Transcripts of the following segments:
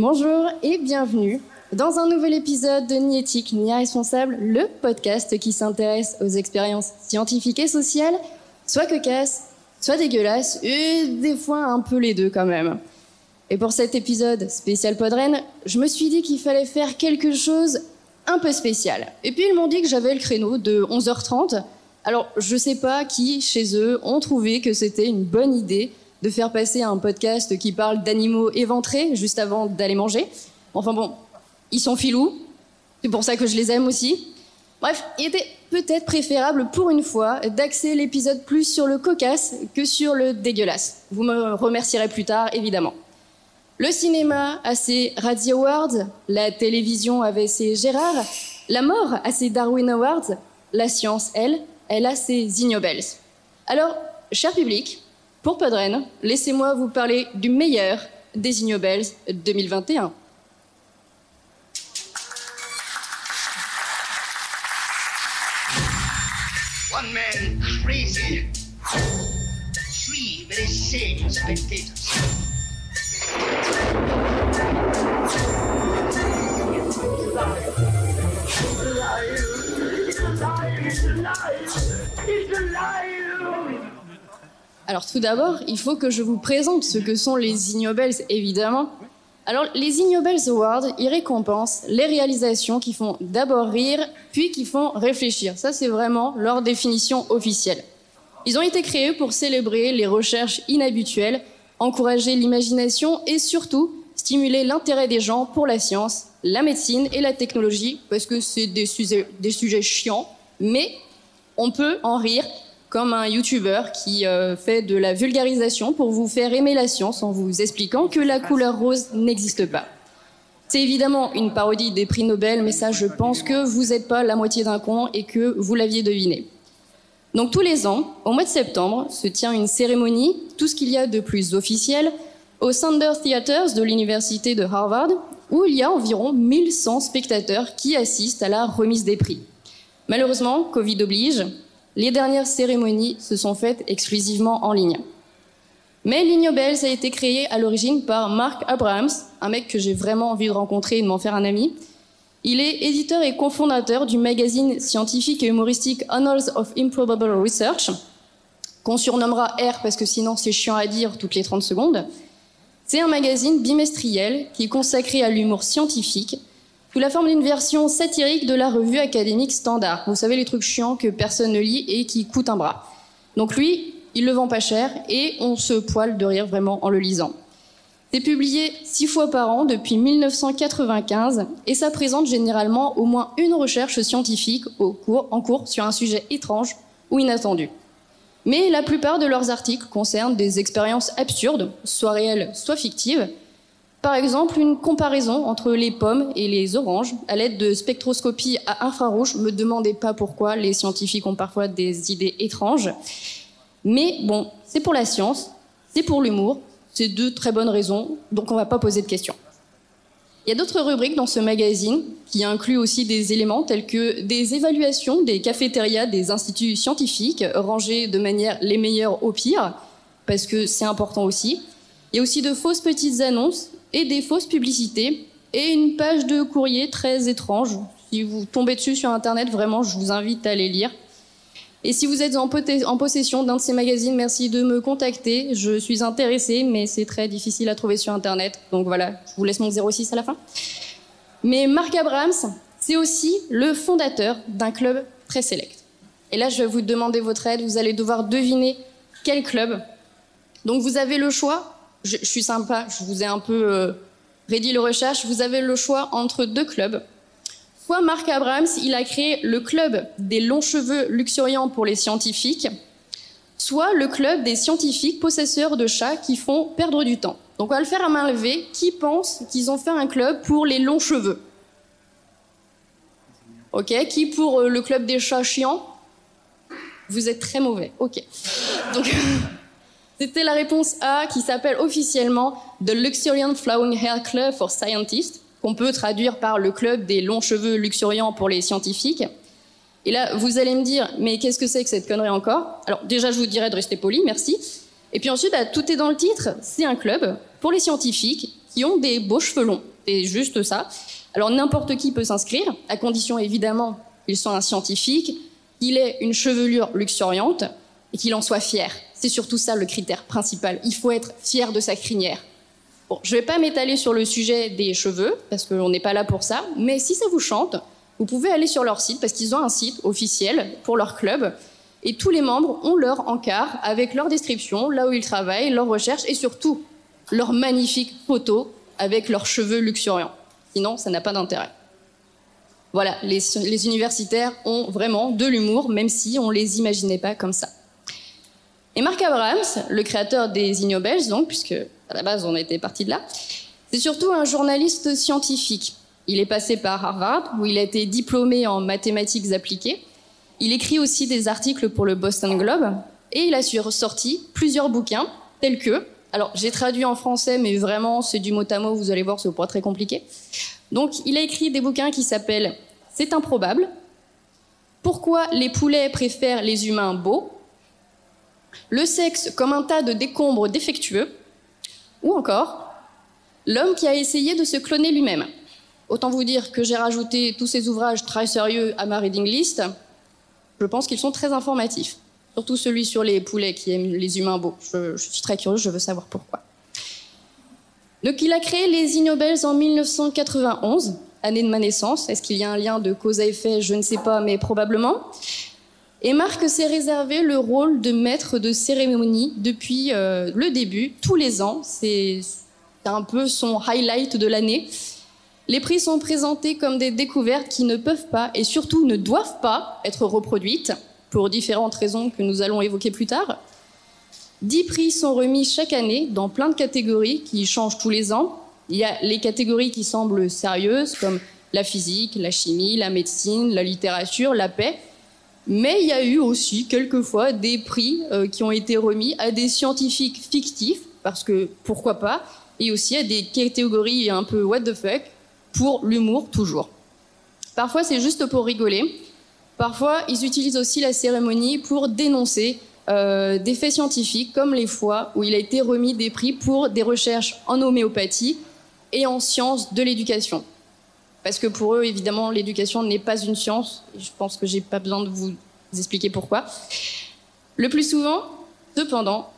Bonjour et bienvenue dans un nouvel épisode de Ni éthique ni irresponsable, le podcast qui s'intéresse aux expériences scientifiques et sociales, soit cocasses, soit dégueulasses, et des fois un peu les deux quand même. Et pour cet épisode spécial Podren, je me suis dit qu'il fallait faire quelque chose un peu spécial. Et puis ils m'ont dit que j'avais le créneau de 11h30. Alors je sais pas qui chez eux ont trouvé que c'était une bonne idée de faire passer un podcast qui parle d'animaux éventrés juste avant d'aller manger. Enfin bon, ils sont filous, c'est pour ça que je les aime aussi. Bref, il était peut-être préférable pour une fois d'axer l'épisode plus sur le cocasse que sur le dégueulasse. Vous me remercierez plus tard, évidemment. Le cinéma a ses Razzie Awards, la télévision avait ses Gérard, la mort a ses Darwin Awards, la science, elle, elle a ses Ignobels. Alors, cher public, pour Podren, laissez-moi vous parler du meilleur des Ignobels 2021. One man crazy. Three very sane spectators. Alors tout d'abord, il faut que je vous présente ce que sont les Ignobels, évidemment. Alors les Ignobels Awards, ils récompensent les réalisations qui font d'abord rire, puis qui font réfléchir. Ça, c'est vraiment leur définition officielle. Ils ont été créés pour célébrer les recherches inhabituelles, encourager l'imagination et surtout stimuler l'intérêt des gens pour la science, la médecine et la technologie, parce que c'est des sujets, des sujets chiants, mais on peut en rire comme un YouTuber qui euh, fait de la vulgarisation pour vous faire aimer la science en vous expliquant que la couleur rose n'existe pas. C'est évidemment une parodie des prix Nobel, mais ça, je pense que vous n'êtes pas la moitié d'un con et que vous l'aviez deviné. Donc tous les ans, au mois de septembre, se tient une cérémonie, tout ce qu'il y a de plus officiel, au Sanders Theaters de l'université de Harvard, où il y a environ 1100 spectateurs qui assistent à la remise des prix. Malheureusement, Covid oblige, les dernières cérémonies se sont faites exclusivement en ligne. Mais l'Ignobels a été créé à l'origine par Mark Abrams, un mec que j'ai vraiment envie de rencontrer et de m'en faire un ami. Il est éditeur et cofondateur du magazine scientifique et humoristique Annals of Improbable Research, qu'on surnommera R parce que sinon c'est chiant à dire toutes les 30 secondes. C'est un magazine bimestriel qui est consacré à l'humour scientifique sous la forme d'une version satirique de la revue académique standard. Vous savez, les trucs chiants que personne ne lit et qui coûtent un bras. Donc lui, il le vend pas cher et on se poile de rire vraiment en le lisant. C'est publié six fois par an depuis 1995 et ça présente généralement au moins une recherche scientifique en cours sur un sujet étrange ou inattendu. Mais la plupart de leurs articles concernent des expériences absurdes, soit réelles, soit fictives, par exemple, une comparaison entre les pommes et les oranges à l'aide de spectroscopie à infrarouge. Me demandez pas pourquoi, les scientifiques ont parfois des idées étranges. Mais bon, c'est pour la science, c'est pour l'humour, c'est deux très bonnes raisons, donc on va pas poser de questions. Il y a d'autres rubriques dans ce magazine qui incluent aussi des éléments tels que des évaluations des cafétérias des instituts scientifiques rangés de manière les meilleurs au pire, parce que c'est important aussi. Il y a aussi de fausses petites annonces et des fausses publicités et une page de courrier très étrange. Si vous tombez dessus sur Internet, vraiment, je vous invite à les lire. Et si vous êtes en, possession d'un de ces magazines, merci de me contacter. Je suis intéressée, mais c'est très difficile à trouver sur Internet. Donc voilà, je vous laisse mon 06 à la fin. Mais Marc Abrams, c'est aussi le fondateur d'un club très sélect. Et là, je vais vous demander votre aide. Vous allez devoir deviner quel club. Donc vous avez le choix je, suis sympa, je vous ai un peu euh, rédit le recherche, vous avez le choix entre deux clubs. Soit Marc Abrams, il a créé le club des longs cheveux luxuriants pour les scientifiques, soit le club des scientifiques possesseurs de chats qui font perdre du temps. Donc on va le faire à main levée. Qui pense qu'ils ont fait un club pour les longs cheveux? Ok. Qui pour euh, le club des chats chiants? Vous êtes très mauvais. Ok. Donc. C'était la réponse A qui s'appelle officiellement The Luxuriant Flowing Hair Club for Scientists, qu'on peut traduire par le club des longs cheveux luxuriants pour les scientifiques. Et là, vous allez me dire, mais qu'est-ce que c'est que cette connerie encore? Alors déjà, je vous dirais de rester poli, merci. Et puis ensuite, tout est dans le titre, c'est un club pour les scientifiques qui ont des beaux cheveux longs. C'est juste ça. Alors n'importe qui peut s'inscrire, à condition évidemment qu'il soit un scientifique, qu'il ait une chevelure luxuriante et qu'il en soit fier. C'est surtout ça le critère principal. Il faut être fier de sa crinière. Je ne vais pas m'étaler sur le sujet des cheveux, parce qu'on n'est pas là pour ça, mais si ça vous chante, vous pouvez aller sur leur site, parce qu'ils ont un site officiel pour leur club, et tous les membres ont leur encart avec leur description, là où ils travaillent, leurs recherches, et surtout leurs magnifiques photos avec leurs cheveux luxuriants. Sinon, ça n'a pas d'intérêt. Voilà, les, les, universitaires ont vraiment de l'humour, même si on ne les imaginait pas comme ça. Et Mark Abrams, le créateur des Ignobels, donc, puisque à la base on était parti de là, c'est surtout un journaliste scientifique. Il est passé par Harvard, où il a été diplômé en mathématiques appliquées. Il écrit aussi des articles pour le Boston Globe, et il a sorti plusieurs bouquins, tels que alors, j'ai traduit en français, mais vraiment, c'est du mot à mot, vous allez voir, c'est pas très compliqué. Donc, il a écrit des bouquins qui s'appellent C'est improbable, Pourquoi les poulets préfèrent les humains beaux, Le sexe comme un tas de décombres défectueux, ou encore L'homme qui a essayé de se cloner lui-même. Autant vous dire que j'ai rajouté tous ces ouvrages très sérieux à ma reading list. Je pense qu'ils sont très informatifs. Surtout celui sur les poulets qui aiment les humains beaux. Je, suis très curieuse, je veux savoir pourquoi. Donc il a créé les Ignobels en 1991, année de ma naissance. Est-ce qu'il y a un lien de cause à effet? Je ne sais pas, mais probablement. Et Marc s'est réservé le rôle de maître de cérémonie depuis euh, le début, tous les ans. C'est un peu son highlight de l'année. Les prix sont présentés comme des découvertes qui ne peuvent pas et surtout ne doivent pas être reproduites pour différentes raisons que nous allons évoquer plus tard. Dix prix sont remis chaque année dans plein de catégories qui changent tous les ans. Il y a les catégories qui semblent sérieuses, comme la physique, la chimie, la médecine, la littérature, la paix. Mais il y a eu aussi quelquefois des prix euh, qui ont été remis à des scientifiques fictifs, parce que pourquoi pas, et aussi à des catégories un peu what the fuck, pour l'humour toujours. Parfois c'est juste pour rigoler, Parfois, ils utilisent aussi la cérémonie pour dénoncer euh, des faits scientifiques, comme les fois où il a été remis des prix pour des recherches en homéopathie et en sciences de l'éducation. Parce que pour eux, évidemment, l'éducation n'est pas une science. Je pense que j'ai pas besoin de vous expliquer pourquoi. Le plus souvent, cependant,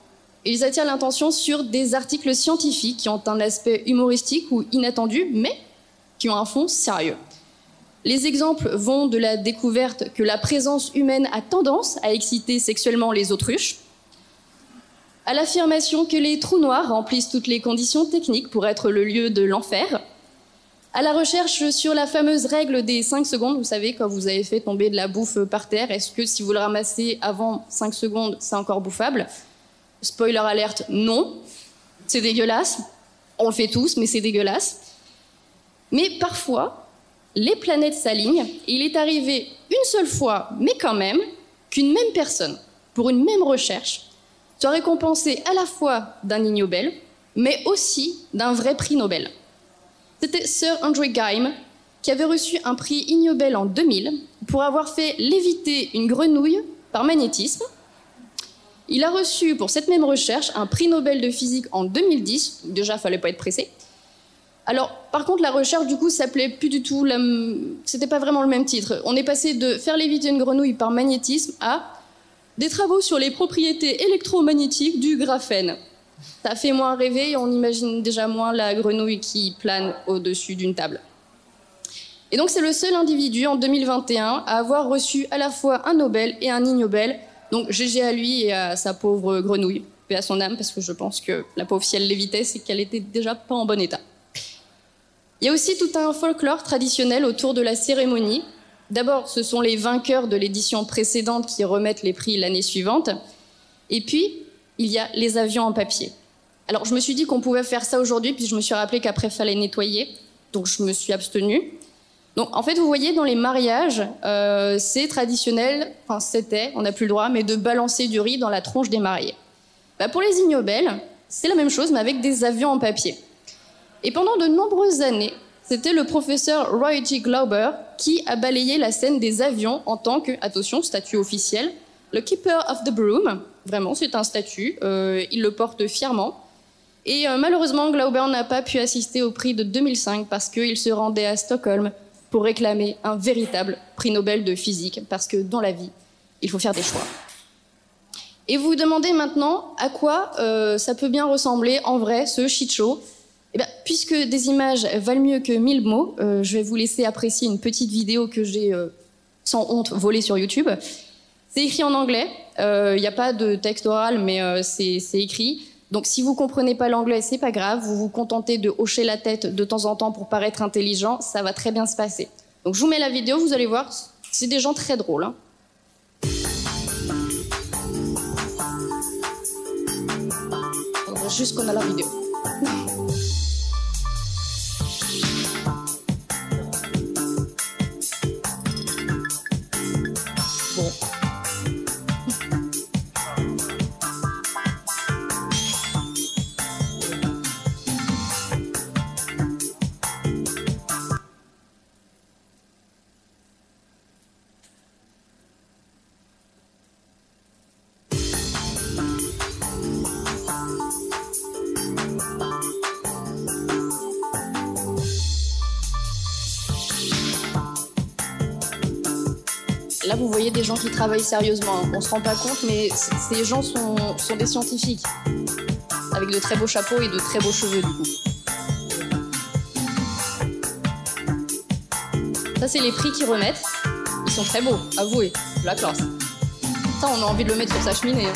ils attirent l'intention sur des articles scientifiques qui ont un aspect humoristique ou inattendu, mais qui ont un fond sérieux. Les exemples vont de la découverte que la présence humaine a tendance à exciter sexuellement les autruches, à l'affirmation que les trous noirs remplissent toutes les conditions techniques pour être le lieu de l'enfer, à la recherche sur la fameuse règle des 5 secondes, vous savez, quand vous avez fait tomber de la bouffe par terre, est-ce que si vous le ramassez avant 5 secondes, c'est encore bouffable? Spoiler alerte, non. C'est dégueulasse. On le fait tous, mais c'est dégueulasse. Mais parfois, les planètes s'alignent il est arrivé une seule fois, mais quand même, qu'une même personne, pour une même recherche, soit récompensée à la fois d'un Ig Nobel, mais aussi d'un vrai prix Nobel. C'était Sir Andrew Geim qui avait reçu un prix Ig Nobel en 2000 pour avoir fait léviter une grenouille par magnétisme. Il a reçu pour cette même recherche un prix Nobel de physique en 2010. Déjà, il fallait pas être pressé. Alors, par contre, la recherche, du coup, s'appelait plus du tout. La... C'était pas vraiment le même titre. On est passé de faire léviter une grenouille par magnétisme à des travaux sur les propriétés électromagnétiques du graphène. Ça fait moins rêver et on imagine déjà moins la grenouille qui plane au-dessus d'une table. Et donc, c'est le seul individu en 2021 à avoir reçu à la fois un Nobel et un Ignobel. Donc, GG à lui et à sa pauvre grenouille, et à son âme, parce que je pense que la pauvre, si elle lévitait, c'est qu'elle était déjà pas en bon état. Il y a aussi tout un folklore traditionnel autour de la cérémonie. D'abord, ce sont les vainqueurs de l'édition précédente qui remettent les prix l'année suivante. Et puis, il y a les avions en papier. Alors, je me suis dit qu'on pouvait faire ça aujourd'hui, puis je me suis rappelé qu'après, fallait nettoyer. Donc, je me suis abstenue. Donc, en fait, vous voyez, dans les mariages, euh, c'est traditionnel, enfin, c'était, on n'a plus le droit, mais de balancer du riz dans la tronche des mariés. Bah, pour les ignobels, c'est la même chose, mais avec des avions en papier. Et pendant de nombreuses années, c'était le professeur Roy G. Glauber qui a balayé la scène des avions en tant que, attention, statut officiel, le Keeper of the Broom. Vraiment, c'est un statut, euh, il le porte fièrement. Et euh, malheureusement, Glauber n'a pas pu assister au prix de 2005 parce qu'il se rendait à Stockholm pour réclamer un véritable prix Nobel de physique, parce que dans la vie, il faut faire des choix. Et vous vous demandez maintenant à quoi euh, ça peut bien ressembler en vrai ce shit show. Eh bien, puisque des images valent mieux que mille mots, je vais vous laisser apprécier une petite vidéo que j'ai sans honte volée sur YouTube. C'est écrit en anglais, il n'y a pas de texte oral, mais c'est écrit. Donc si vous comprenez pas l'anglais, c'est pas grave, vous vous contentez de hocher la tête de temps en temps pour paraître intelligent, ça va très bien se passer. Donc je vous mets la vidéo, vous allez voir, c'est des gens très drôles. Hein. Juste qu'on a la vidéo. Vous voyez des gens qui travaillent sérieusement. On se rend pas compte, mais ces gens sont, des scientifiques. Avec de très beaux chapeaux et de très beaux cheveux, du coup. Ça, c'est les prix qu'ils remettent. Ils sont très beaux, avouez. La classe. Ça, on a envie de le mettre sur sa cheminée.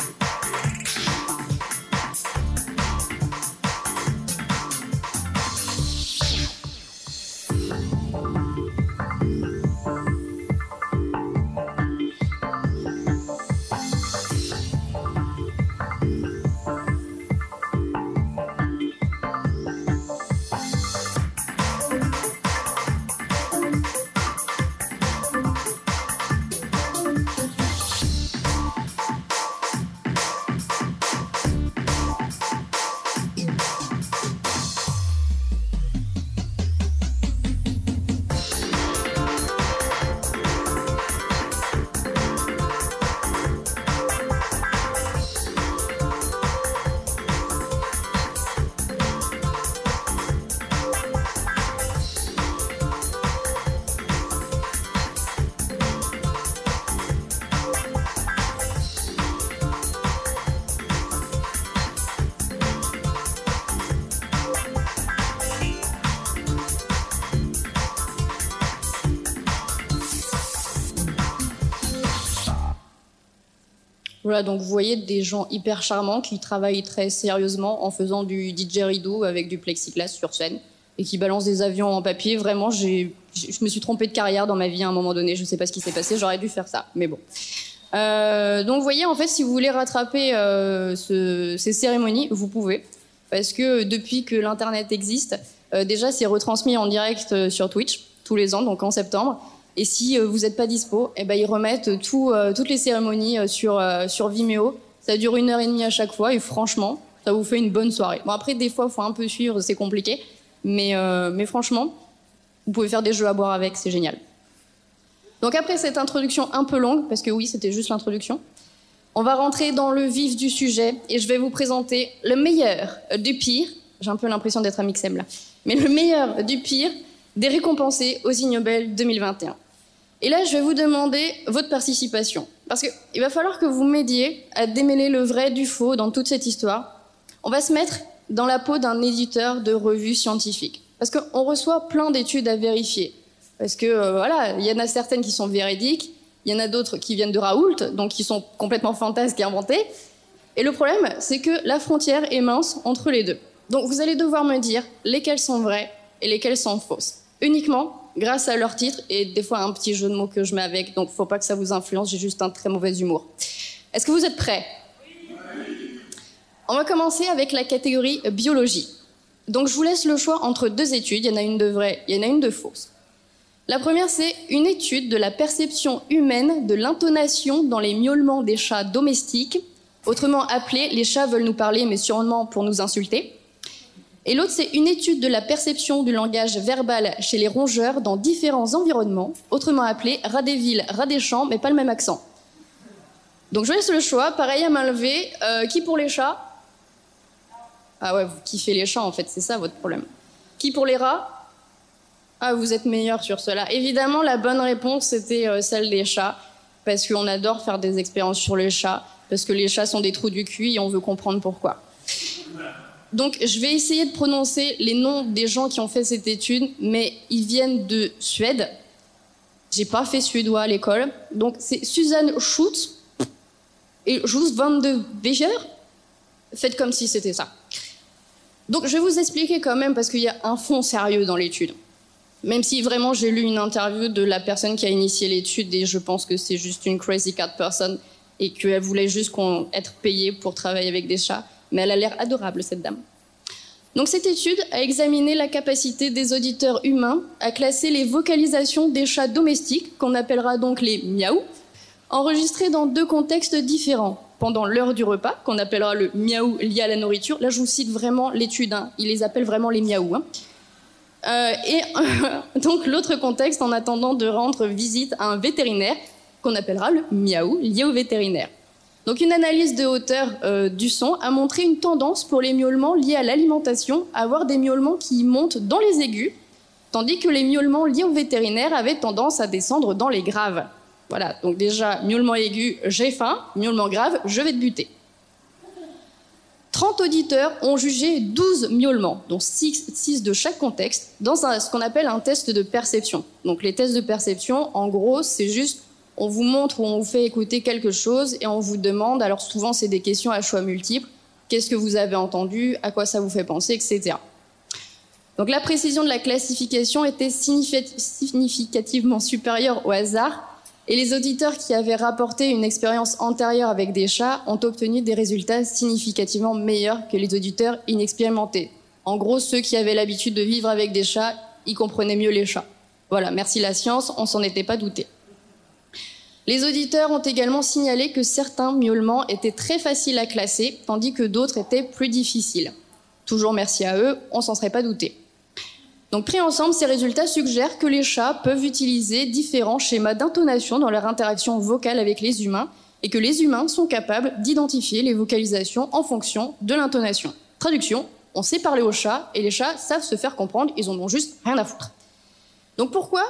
Donc vous voyez des gens hyper charmants qui travaillent très sérieusement en faisant du didgeridoo avec du plexiglas sur scène et qui balancent des avions en papier. Vraiment, je me suis trompée de carrière dans ma vie à un moment donné. Je ne sais pas ce qui s'est passé. J'aurais dû faire ça, mais bon. Euh, donc vous voyez, en fait, si vous voulez rattraper euh, ces cérémonies, vous pouvez. Parce que depuis que l'Internet existe, euh, déjà, c'est retransmis en direct sur Twitch tous les ans, donc en septembre. Et si euh, vous n'êtes pas dispo, eh ben, ils remettent euh, toutes les cérémonies euh, sur, Vimeo. Ça dure une heure et demie à chaque fois et franchement, ça vous fait une bonne soirée. Bon, après, des fois, il faut un peu suivre, c'est compliqué. Mais, franchement, vous pouvez faire des jeux à boire avec, c'est génial. Donc après cette introduction un peu longue, parce que oui, c'était juste l'introduction, on va rentrer dans le vif du sujet et je vais vous présenter le meilleur du pire. J'ai un peu l'impression d'être à Mixem là. Mais le meilleur du pire des récompensés aux Ignobel 2021. Et là, je vais vous demander votre participation. Parce qu'il va falloir que vous m'aidiez à démêler le vrai du faux dans toute cette histoire. On va se mettre dans la peau d'un éditeur de revues scientifiques. Parce qu'on reçoit plein d'études à vérifier. Parce que, euh, voilà, il y en a certaines qui sont véridiques, il y en a d'autres qui viennent de Raoult, donc qui sont complètement fantasques et inventées. Et le problème, c'est que la frontière est mince entre les deux. Donc vous allez devoir me dire lesquelles sont vraies et lesquelles sont fausses. Uniquement grâce à leur titre et des fois un petit jeu de mots que je mets avec, donc faut pas que ça vous influence, j'ai juste un très mauvais humour. Est-ce que vous êtes prêts? On va commencer avec la catégorie biologie. Donc je vous laisse le choix entre deux études, il y en a une de vraie, il y en a une de fausse. La première, c'est une étude de la perception humaine de l'intonation dans les miaulements des chats domestiques, autrement appelé les chats veulent nous parler, mais sûrement pour nous insulter. Et l'autre, c'est une étude de la perception du langage verbal chez les rongeurs dans différents environnements, autrement appelé rat des villes, rat des champs, mais pas le même accent. Donc je laisse le choix, pareil à main levée. Euh, qui pour les chats? Ah ouais, vous kiffez les chats en fait, c'est ça votre problème. Qui pour les rats? Ah, vous êtes meilleur sur cela. Évidemment, la bonne réponse c'était euh, celle des chats, parce qu'on adore faire des expériences sur les chats, parce que les chats sont des trous du cul et on veut comprendre pourquoi. Donc, je vais essayer de prononcer les noms des gens qui ont fait cette étude, mais ils viennent de Suède. J'ai pas fait suédois à l'école. Donc, c'est Suzanne Schutz et Jus van de Weger. Faites comme si c'était ça. Donc, je vais vous expliquer quand même, parce qu'il y a un fond sérieux dans l'étude. Même si vraiment j'ai lu une interview de la personne qui a initié l'étude et je pense que c'est juste une crazy cat person et qu'elle voulait juste qu'on être payée pour travailler avec des chats mais elle a l'air adorable, cette dame. Donc cette étude a examiné la capacité des auditeurs humains à classer les vocalisations des chats domestiques, qu'on appellera donc les miaou, enregistrées dans deux contextes différents. Pendant l'heure du repas, qu'on appellera le miaou lié à la nourriture. Là, je vous cite vraiment l'étude, hein. ils les appellent vraiment les miaou. Hein. Euh, et donc l'autre contexte en attendant de rendre visite à un vétérinaire, qu'on appellera le miaou lié au vétérinaire. Donc une analyse de hauteur euh, du son a montré une tendance pour les miaulements liés à l'alimentation à avoir des miaulements qui montent dans les aigus, tandis que les miaulements liés au vétérinaire avaient tendance à descendre dans les graves. Voilà, donc déjà, miaulement aigu, j'ai faim, miaulement grave, je vais te buter. 30 auditeurs ont jugé 12 miaulements, dont 6, de chaque contexte, dans ce qu'on appelle un test de perception. Donc les tests de perception, en gros, c'est juste on vous montre ou on vous fait écouter quelque chose et on vous demande, alors souvent c'est des questions à choix multiples, qu'est-ce que vous avez entendu, à quoi ça vous fait penser, etc. Donc la précision de la classification était significativement supérieure au hasard et les auditeurs qui avaient rapporté une expérience antérieure avec des chats ont obtenu des résultats significativement meilleurs que les auditeurs inexpérimentés. En gros, ceux qui avaient l'habitude de vivre avec des chats, ils comprenaient mieux les chats. Voilà, merci la science, on s'en était pas douté. Les auditeurs ont également signalé que certains miaulements étaient très faciles à classer, tandis que d'autres étaient plus difficiles. Toujours merci à eux, on s'en serait pas douté. Donc pris ensemble, ces résultats suggèrent que les chats peuvent utiliser différents schémas d'intonation dans leur interaction vocale avec les humains et que les humains sont capables d'identifier les vocalisations en fonction de l'intonation. Traduction, on sait parler aux chats et les chats savent se faire comprendre, ils en ont juste rien à foutre. Donc pourquoi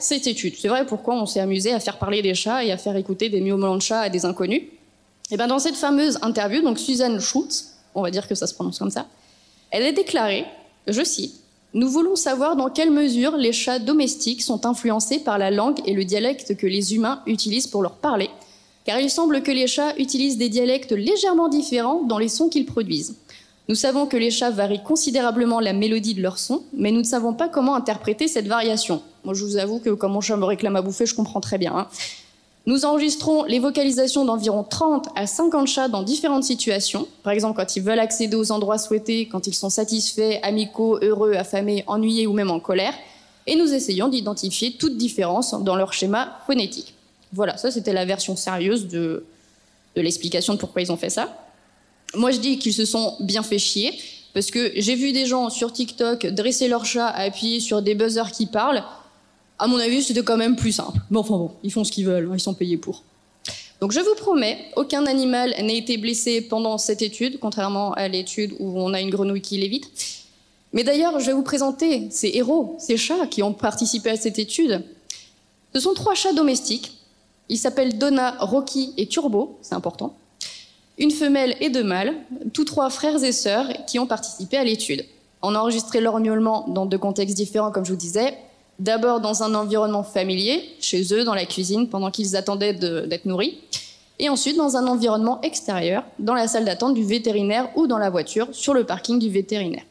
cette étude. C'est vrai pourquoi on s'est amusé à faire parler des chats et à faire écouter des miaulements de chats à des inconnus. Et eh bien dans cette fameuse interview, donc Suzanne Schultz, on va dire que ça se prononce comme ça, elle a déclaré, je cite, Nous voulons savoir dans quelle mesure les chats domestiques sont influencés par la langue et le dialecte que les humains utilisent pour leur parler, car il semble que les chats utilisent des dialectes légèrement différents dans les sons qu'ils produisent. Nous savons que les chats varient considérablement la mélodie de leur son, mais nous ne savons pas comment interpréter cette variation. Moi, je vous avoue que quand mon chat me réclame à bouffer, je comprends très bien. Hein. Nous enregistrons les vocalisations d'environ 30 à 50 chats dans différentes situations. Par exemple, quand ils veulent accéder aux endroits souhaités, quand ils sont satisfaits, amicaux, heureux, affamés, ennuyés ou même en colère. Et nous essayons d'identifier toute différence dans leur schéma phonétique. Voilà, ça c'était la version sérieuse de, de l'explication de pourquoi ils ont fait ça. Moi, je dis qu'ils se sont bien fait chier, parce que j'ai vu des gens sur TikTok dresser leur chat, appuyer sur des buzzers qui parlent. À mon avis, c'était quand même plus simple. Mais enfin bon, ils font ce qu'ils veulent, ils sont payés pour. Donc je vous promets, aucun animal n'a été blessé pendant cette étude, contrairement à l'étude où on a une grenouille qui l'évite. Mais d'ailleurs, je vais vous présenter ces héros, ces chats qui ont participé à cette étude. Ce sont trois chats domestiques. Ils s'appellent Donna, Rocky et Turbo, c'est important une femelle et deux mâles, tous trois frères et sœurs qui ont participé à l'étude. On a enregistré leur miaulement dans deux contextes différents, comme je vous disais. D'abord dans un environnement familier, chez eux, dans la cuisine, pendant qu'ils attendaient d'être nourris. Et ensuite dans un environnement extérieur, dans la salle d'attente du vétérinaire ou dans la voiture, sur le parking du vétérinaire.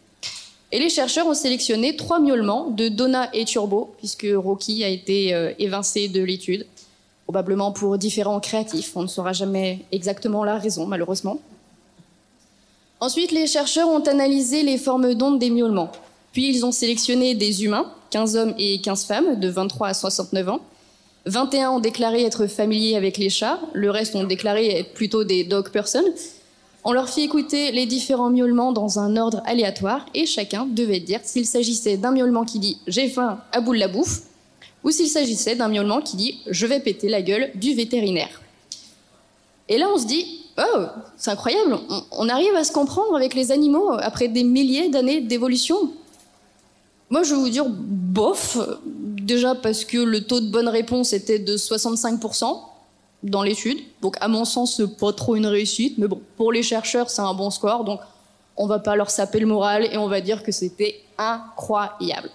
Et les chercheurs ont sélectionné trois miaulements de Donna et Turbo, puisque Rocky a été euh, évincé de l'étude probablement pour différents créatifs. On ne saura jamais exactement la raison, malheureusement. Ensuite, les chercheurs ont analysé les formes d'ondes des miaulements. Puis ils ont sélectionné des humains, 15 hommes et 15 femmes, de 23 à 69 ans. 21 ont déclaré être familiers avec les chats, le reste ont déclaré être plutôt des dog persons. On leur fit écouter les différents miaulements dans un ordre aléatoire et chacun devait dire s'il s'agissait d'un miaulement qui dit j'ai faim, à bout de la bouffe, ou s'il s'agissait d'un miaulement qui dit je vais péter la gueule du vétérinaire. Et là, on se dit Oh, c'est incroyable. On arrive à se comprendre avec les animaux après des milliers d'années d'évolution. Moi, je vais vous dire bof. Déjà parce que le taux de bonne réponse était de 65% dans l'étude. Donc, à mon sens, c'est pas trop une réussite. Mais bon, pour les chercheurs, c'est un bon score. Donc, on va pas leur saper le moral et on va dire que c'était incroyable.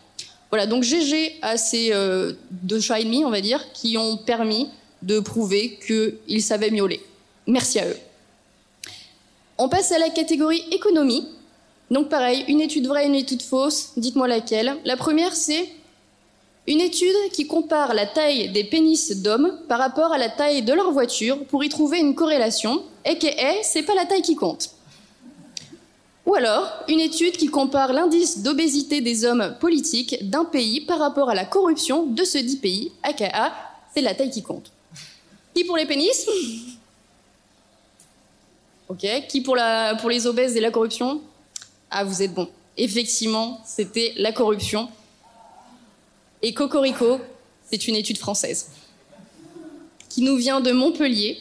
Voilà, donc GG à ces euh, deux chats et demi, on va dire, qui ont permis de prouver qu'ils savaient miauler. Merci à eux. On passe à la catégorie économie. Donc pareil, une étude vraie, une étude fausse. Dites-moi laquelle. La première, c'est une étude qui compare la taille des pénis d'hommes par rapport à la taille de leur voiture pour y trouver une corrélation. Et que c'est pas la taille qui compte. Ou alors, une étude qui compare l'indice d'obésité des hommes politiques d'un pays par rapport à la corruption de ce dit pays, aka, c'est la taille qui compte. Qui pour les pénis? Ok. Qui pour les obèses et la corruption? Ah, vous êtes bon. Effectivement, c'était la corruption. Et Cocorico, c'est une étude française qui nous vient de Montpellier,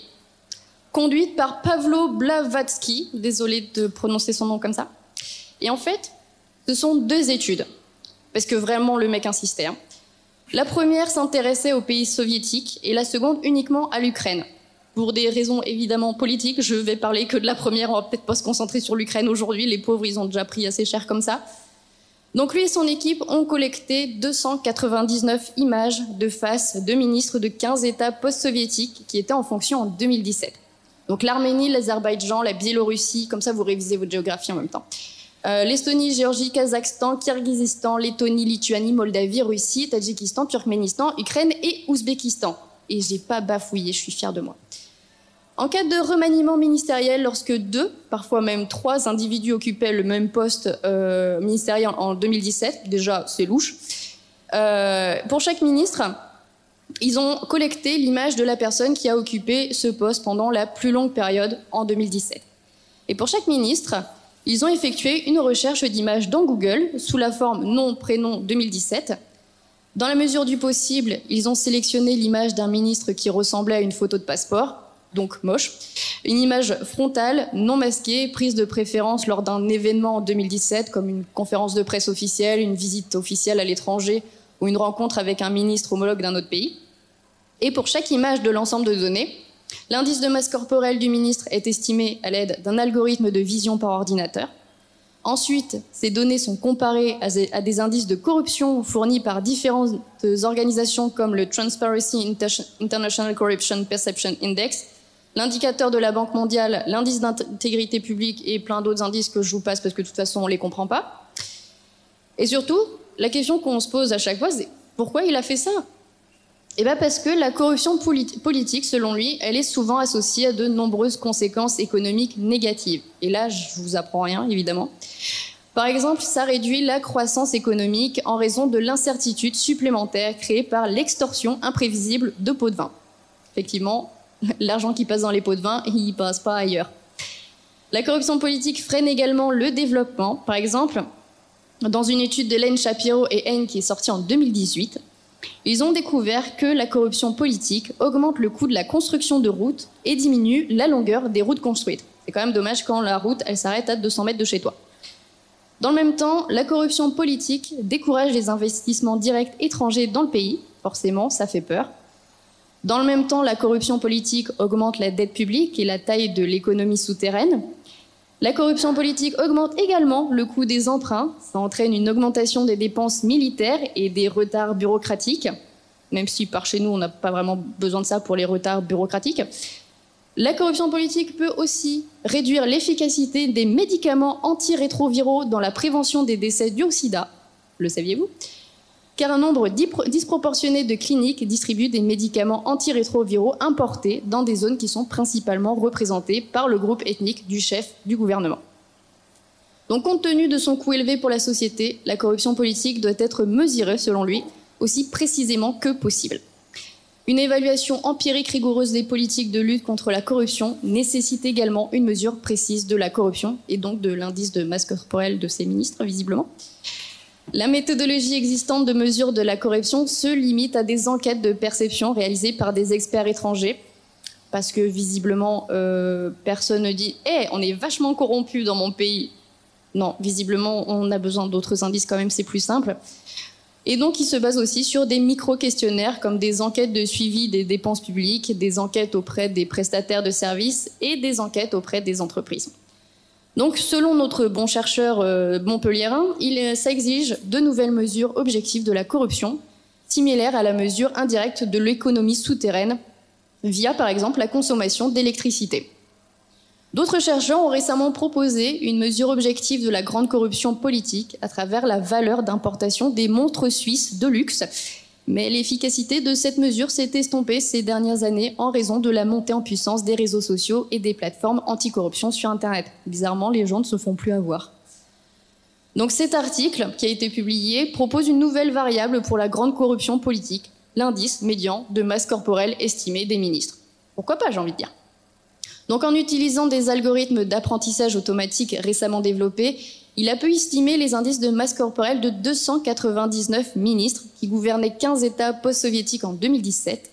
conduite par Pavlo Blavatsky, désolé de prononcer son nom comme ça. Et en fait, ce sont deux études, parce que vraiment le mec insistait. Hein. La première s'intéressait aux pays soviétiques et la seconde uniquement à l'Ukraine. Pour des raisons évidemment politiques, je vais parler que de la première, on va peut-être pas se concentrer sur l'Ukraine aujourd'hui, les pauvres ils ont déjà pris assez cher comme ça. Donc lui et son équipe ont collecté 299 images de face de ministres de 15 États post-soviétiques qui étaient en fonction en 2017. Donc l'Arménie, l'Azerbaïdjan, la Biélorussie, comme ça vous révisez votre géographie en même temps. Euh, L'Estonie, Géorgie, Kazakhstan, Kirghizistan, Lettonie, Lituanie, Moldavie, Russie, Tadjikistan, Turkménistan, Ukraine et Ouzbékistan. Et j'ai pas bafouillé, je suis fière de moi. En cas de remaniement ministériel, lorsque deux, parfois même trois individus occupaient le même poste euh, ministériel en 2017, déjà c'est louche, euh, pour chaque ministre, ils ont collecté l'image de la personne qui a occupé ce poste pendant la plus longue période en 2017. Et pour chaque ministre, ils ont effectué une recherche d'images dans Google sous la forme nom, prénom 2017. Dans la mesure du possible, ils ont sélectionné l'image d'un ministre qui ressemblait à une photo de passeport, donc moche. Une image frontale, non masquée, prise de préférence lors d'un événement en 2017, comme une conférence de presse officielle, une visite officielle à l'étranger ou une rencontre avec un ministre homologue d'un autre pays. Et pour chaque image de l'ensemble de données, l'indice de masse corporelle du ministre est estimé à l'aide d'un algorithme de vision par ordinateur. Ensuite, ces données sont comparées à des indices de corruption fournis par différentes organisations comme le Transparency International Corruption Perception Index, l'indicateur de la Banque mondiale, l'indice d'intégrité publique et plein d'autres indices que je vous passe parce que de toute façon on ne les comprend pas. Et surtout, la question qu'on se pose à chaque fois, c'est pourquoi il a fait ça? Eh bien parce que la corruption politique, selon lui, elle est souvent associée à de nombreuses conséquences économiques négatives. Et là, je vous apprends rien, évidemment. Par exemple, ça réduit la croissance économique en raison de l'incertitude supplémentaire créée par l'extorsion imprévisible de pots de vin. Effectivement, l'argent qui passe dans les pots de vin, il passe pas ailleurs. La corruption politique freine également le développement. Par exemple, dans une étude de Len Shapiro et Hain qui est sortie en 2018, ils ont découvert que la corruption politique augmente le coût de la construction de routes et diminue la longueur des routes construites. C'est quand même dommage quand la route, elle s'arrête à 200 mètres de chez toi. Dans le même temps, la corruption politique décourage les investissements directs étrangers dans le pays. Forcément, ça fait peur. Dans le même temps, la corruption politique augmente la dette publique et la taille de l'économie souterraine. La corruption politique augmente également le coût des emprunts. Ça entraîne une augmentation des dépenses militaires et des retards bureaucratiques, même si par chez nous, on n'a pas vraiment besoin de ça pour les retards bureaucratiques. La corruption politique peut aussi réduire l'efficacité des médicaments antirétroviraux dans la prévention des décès du sida. Le saviez-vous? Car un nombre disproportionné de cliniques distribuent des médicaments antirétroviraux importés dans des zones qui sont principalement représentées par le groupe ethnique du chef du gouvernement. Donc, compte tenu de son coût élevé pour la société, la corruption politique doit être mesurée, selon lui, aussi précisément que possible. Une évaluation empirique rigoureuse des politiques de lutte contre la corruption nécessite également une mesure précise de la corruption et donc de l'indice de masse corporelle de ces ministres, visiblement. La méthodologie existante de mesure de la corruption se limite à des enquêtes de perception réalisées par des experts étrangers. parce que visiblement, euh, personne ne dit Hé, on est vachement corrompu dans mon pays. Non, visiblement, on a besoin d'autres indices quand même, c'est plus simple. Et donc, il se base aussi sur des micro-questionnaires comme des enquêtes de suivi des dépenses publiques, des enquêtes auprès des prestataires de services et des enquêtes auprès des entreprises. Donc, selon notre bon chercheur euh, montpelliérain, il, ça exige de nouvelles mesures objectives de la corruption, similaires à la mesure indirecte de l'économie souterraine, via par exemple la consommation d'électricité. D'autres chercheurs ont récemment proposé une mesure objective de la grande corruption politique à travers la valeur d'importation des montres suisses de luxe. Mais l'efficacité de cette mesure s'est estompée ces dernières années en raison de la montée en puissance des réseaux sociaux et des plateformes anticorruption sur Internet. Bizarrement, les gens ne se font plus avoir. Donc cet article, qui a été publié, propose une nouvelle variable pour la grande corruption politique, l'indice médian de masse corporelle estimée des ministres. Pourquoi pas, j'ai envie de dire? Donc en utilisant des algorithmes d'apprentissage automatique récemment développés, il a pu estimer les indices de masse corporelle de 299 ministres qui gouvernaient 15 États post-soviétiques en 2017.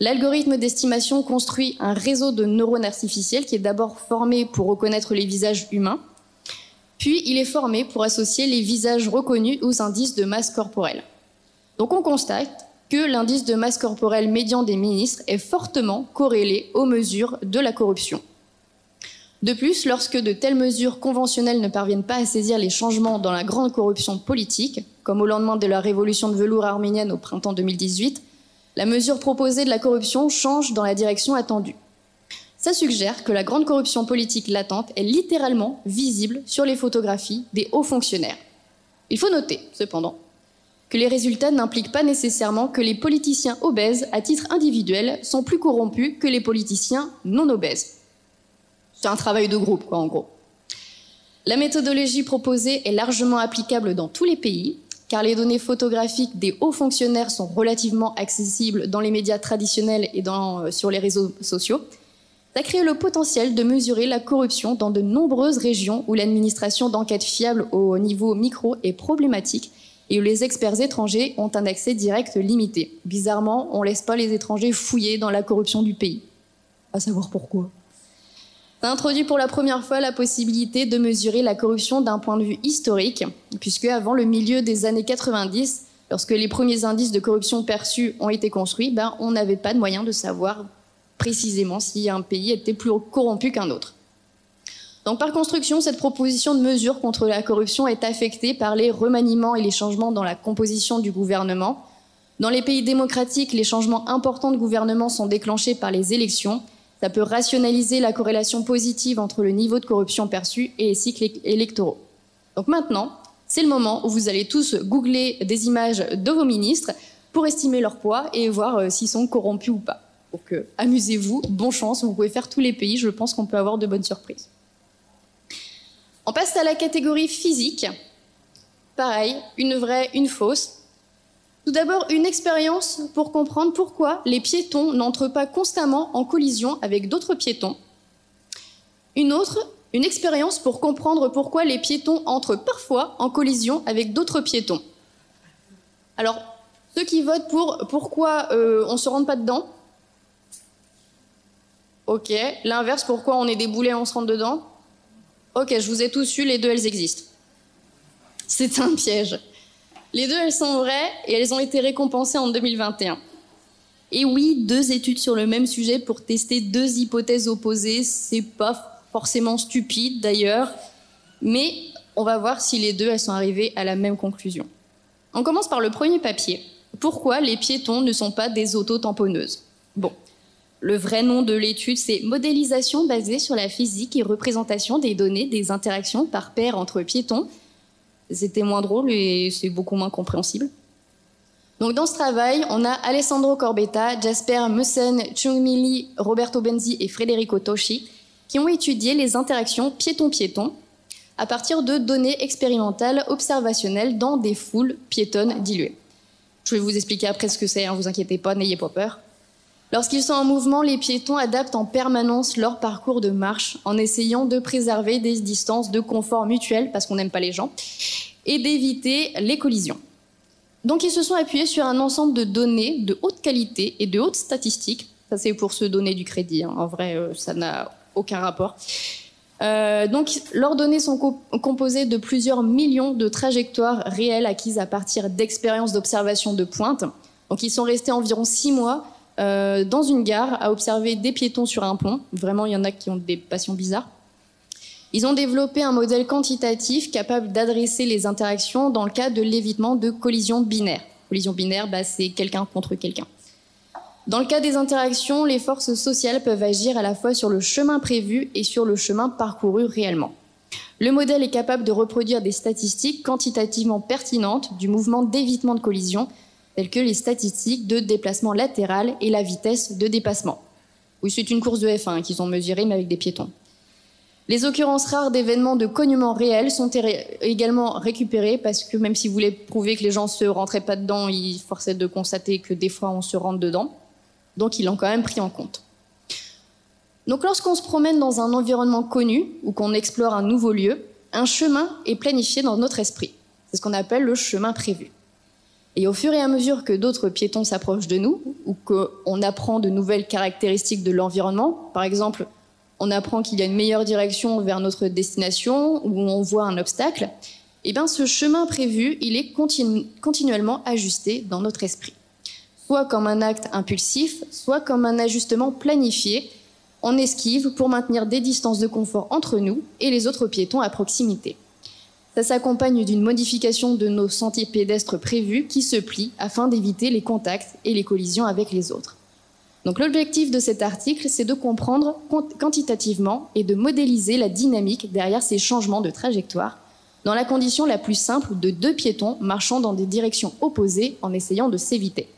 L'algorithme d'estimation construit un réseau de neurones artificiels qui est d'abord formé pour reconnaître les visages humains, puis il est formé pour associer les visages reconnus aux indices de masse corporelle. Donc on constate que l'indice de masse corporelle médian des ministres est fortement corrélé aux mesures de la corruption. De plus, lorsque de telles mesures conventionnelles ne parviennent pas à saisir les changements dans la grande corruption politique, comme au lendemain de la révolution de velours arménienne au printemps 2018, la mesure proposée de la corruption change dans la direction attendue. Ça suggère que la grande corruption politique latente est littéralement visible sur les photographies des hauts fonctionnaires. Il faut noter, cependant, que les résultats n'impliquent pas nécessairement que les politiciens obèses, à titre individuel, sont plus corrompus que les politiciens non obèses. C'est un travail de groupe, quoi, en gros. La méthodologie proposée est largement applicable dans tous les pays, car les données photographiques des hauts fonctionnaires sont relativement accessibles dans les médias traditionnels et euh, sur les réseaux sociaux. Ça crée le potentiel de mesurer la corruption dans de nombreuses régions où l'administration d'enquêtes fiables au niveau micro est problématique et où les experts étrangers ont un accès direct limité. Bizarrement, on ne laisse pas les étrangers fouiller dans la corruption du pays. À savoir pourquoi. Introduit pour la première fois la possibilité de mesurer la corruption d'un point de vue historique, puisque avant le milieu des années 90, lorsque les premiers indices de corruption perçus ont été construits, ben, on n'avait pas de moyen de savoir précisément si un pays était plus corrompu qu'un autre. Donc par construction, cette proposition de mesure contre la corruption est affectée par les remaniements et les changements dans la composition du gouvernement. Dans les pays démocratiques, les changements importants de gouvernement sont déclenchés par les élections. Ça peut rationaliser la corrélation positive entre le niveau de corruption perçu et les cycles électoraux. Donc maintenant, c'est le moment où vous allez tous googler des images de vos ministres pour estimer leur poids et voir euh, s'ils sont corrompus ou pas. Donc amusez-vous, bonne chance, vous pouvez faire tous les pays, je pense qu'on peut avoir de bonnes surprises. On passe à la catégorie physique. Pareil, une vraie, une fausse. Tout d'abord, une expérience pour comprendre pourquoi les piétons n'entrent pas constamment en collision avec d'autres piétons. Une autre, une expérience pour comprendre pourquoi les piétons entrent parfois en collision avec d'autres piétons. Alors, ceux qui votent pour pourquoi euh, on ne se rentre pas dedans? Ok. L'inverse, pourquoi on est des boulets et on se rentre dedans? Ok, je vous ai tous su, les deux, elles existent. C'est un piège. Les deux, elles sont vraies et elles ont été récompensées en 2021. Et oui, deux études sur le même sujet pour tester deux hypothèses opposées, c'est pas forcément stupide d'ailleurs, mais on va voir si les deux, elles sont arrivées à la même conclusion. On commence par le premier papier. Pourquoi les piétons ne sont pas des autotamponneuses? Bon, le vrai nom de l'étude, c'est Modélisation basée sur la physique et représentation des données des interactions par paire entre piétons. C'était moins drôle et c'est beaucoup moins compréhensible. Donc dans ce travail, on a Alessandro Corbetta, Jasper Mussen, Chung-Mi Lee, Roberto Benzi et Federico Toshi qui ont étudié les interactions piéton-piéton à partir de données expérimentales observationnelles dans des foules piétonnes diluées. Je vais vous expliquer après ce que c'est, hein, vous inquiétez pas, n'ayez pas peur. Lorsqu'ils sont en mouvement, les piétons adaptent en permanence leur parcours de marche en essayant de préserver des distances de confort mutuel, parce qu'on n'aime pas les gens, et d'éviter les collisions. Donc ils se sont appuyés sur un ensemble de données de haute qualité et de haute statistique Ça, c'est pour se donner du crédit. hein. En vrai, euh, ça n'a aucun rapport. Euh, donc, leurs données sont co- composées de plusieurs millions de trajectoires réelles acquises à partir d'expériences d'observation de pointe. Donc, ils sont restés environ six mois euh, dans une gare à observer des piétons sur un pont. Vraiment, il y en a qui ont des passions bizarres. Ils ont développé un modèle quantitatif capable d'adresser les interactions dans le cas de l'évitement de collisions binaires. Collision binaire, bah, c'est quelqu'un contre quelqu'un. Dans le cas des interactions, les forces sociales peuvent agir à la fois sur le chemin prévu et sur le chemin parcouru réellement. Le modèle est capable de reproduire des statistiques quantitativement pertinentes du mouvement d'évitement de collision, telles que les statistiques de déplacement latéral et la vitesse de dépassement. Oui, c'est une course de F1 qu'ils ont mesurée, mais avec des piétons. Les occurrences rares d'événements de cognement réels sont également récupérées parce que même si vous voulez prouver que les gens se rentraient pas dedans, il forçait de constater que des fois on se rentre dedans. Donc ils l'ont quand même pris en compte. Donc lorsqu'on se promène dans un environnement connu ou qu'on explore un nouveau lieu, un chemin est planifié dans notre esprit. C'est ce qu'on appelle le chemin prévu. Et au fur et à mesure que d'autres piétons s'approchent de nous ou qu'on apprend de nouvelles caractéristiques de l'environnement, par exemple, on apprend qu'il y a une meilleure direction vers notre destination ou on voit un obstacle, eh bien ce chemin prévu, il est continu- continuellement ajusté dans notre esprit. Soit comme un acte impulsif, soit comme un ajustement planifié en esquive pour maintenir des distances de confort entre nous et les autres piétons à proximité. Ça s'accompagne d'une modification de nos sentiers pédestres prévus qui se plient afin d'éviter les contacts et les collisions avec les autres. Donc l'objectif de cet article, c'est de comprendre quant- quantitativement et de modéliser la dynamique derrière ces changements de trajectoire dans la condition la plus simple de deux piétons marchant dans des directions opposées en essayant de s'éviter.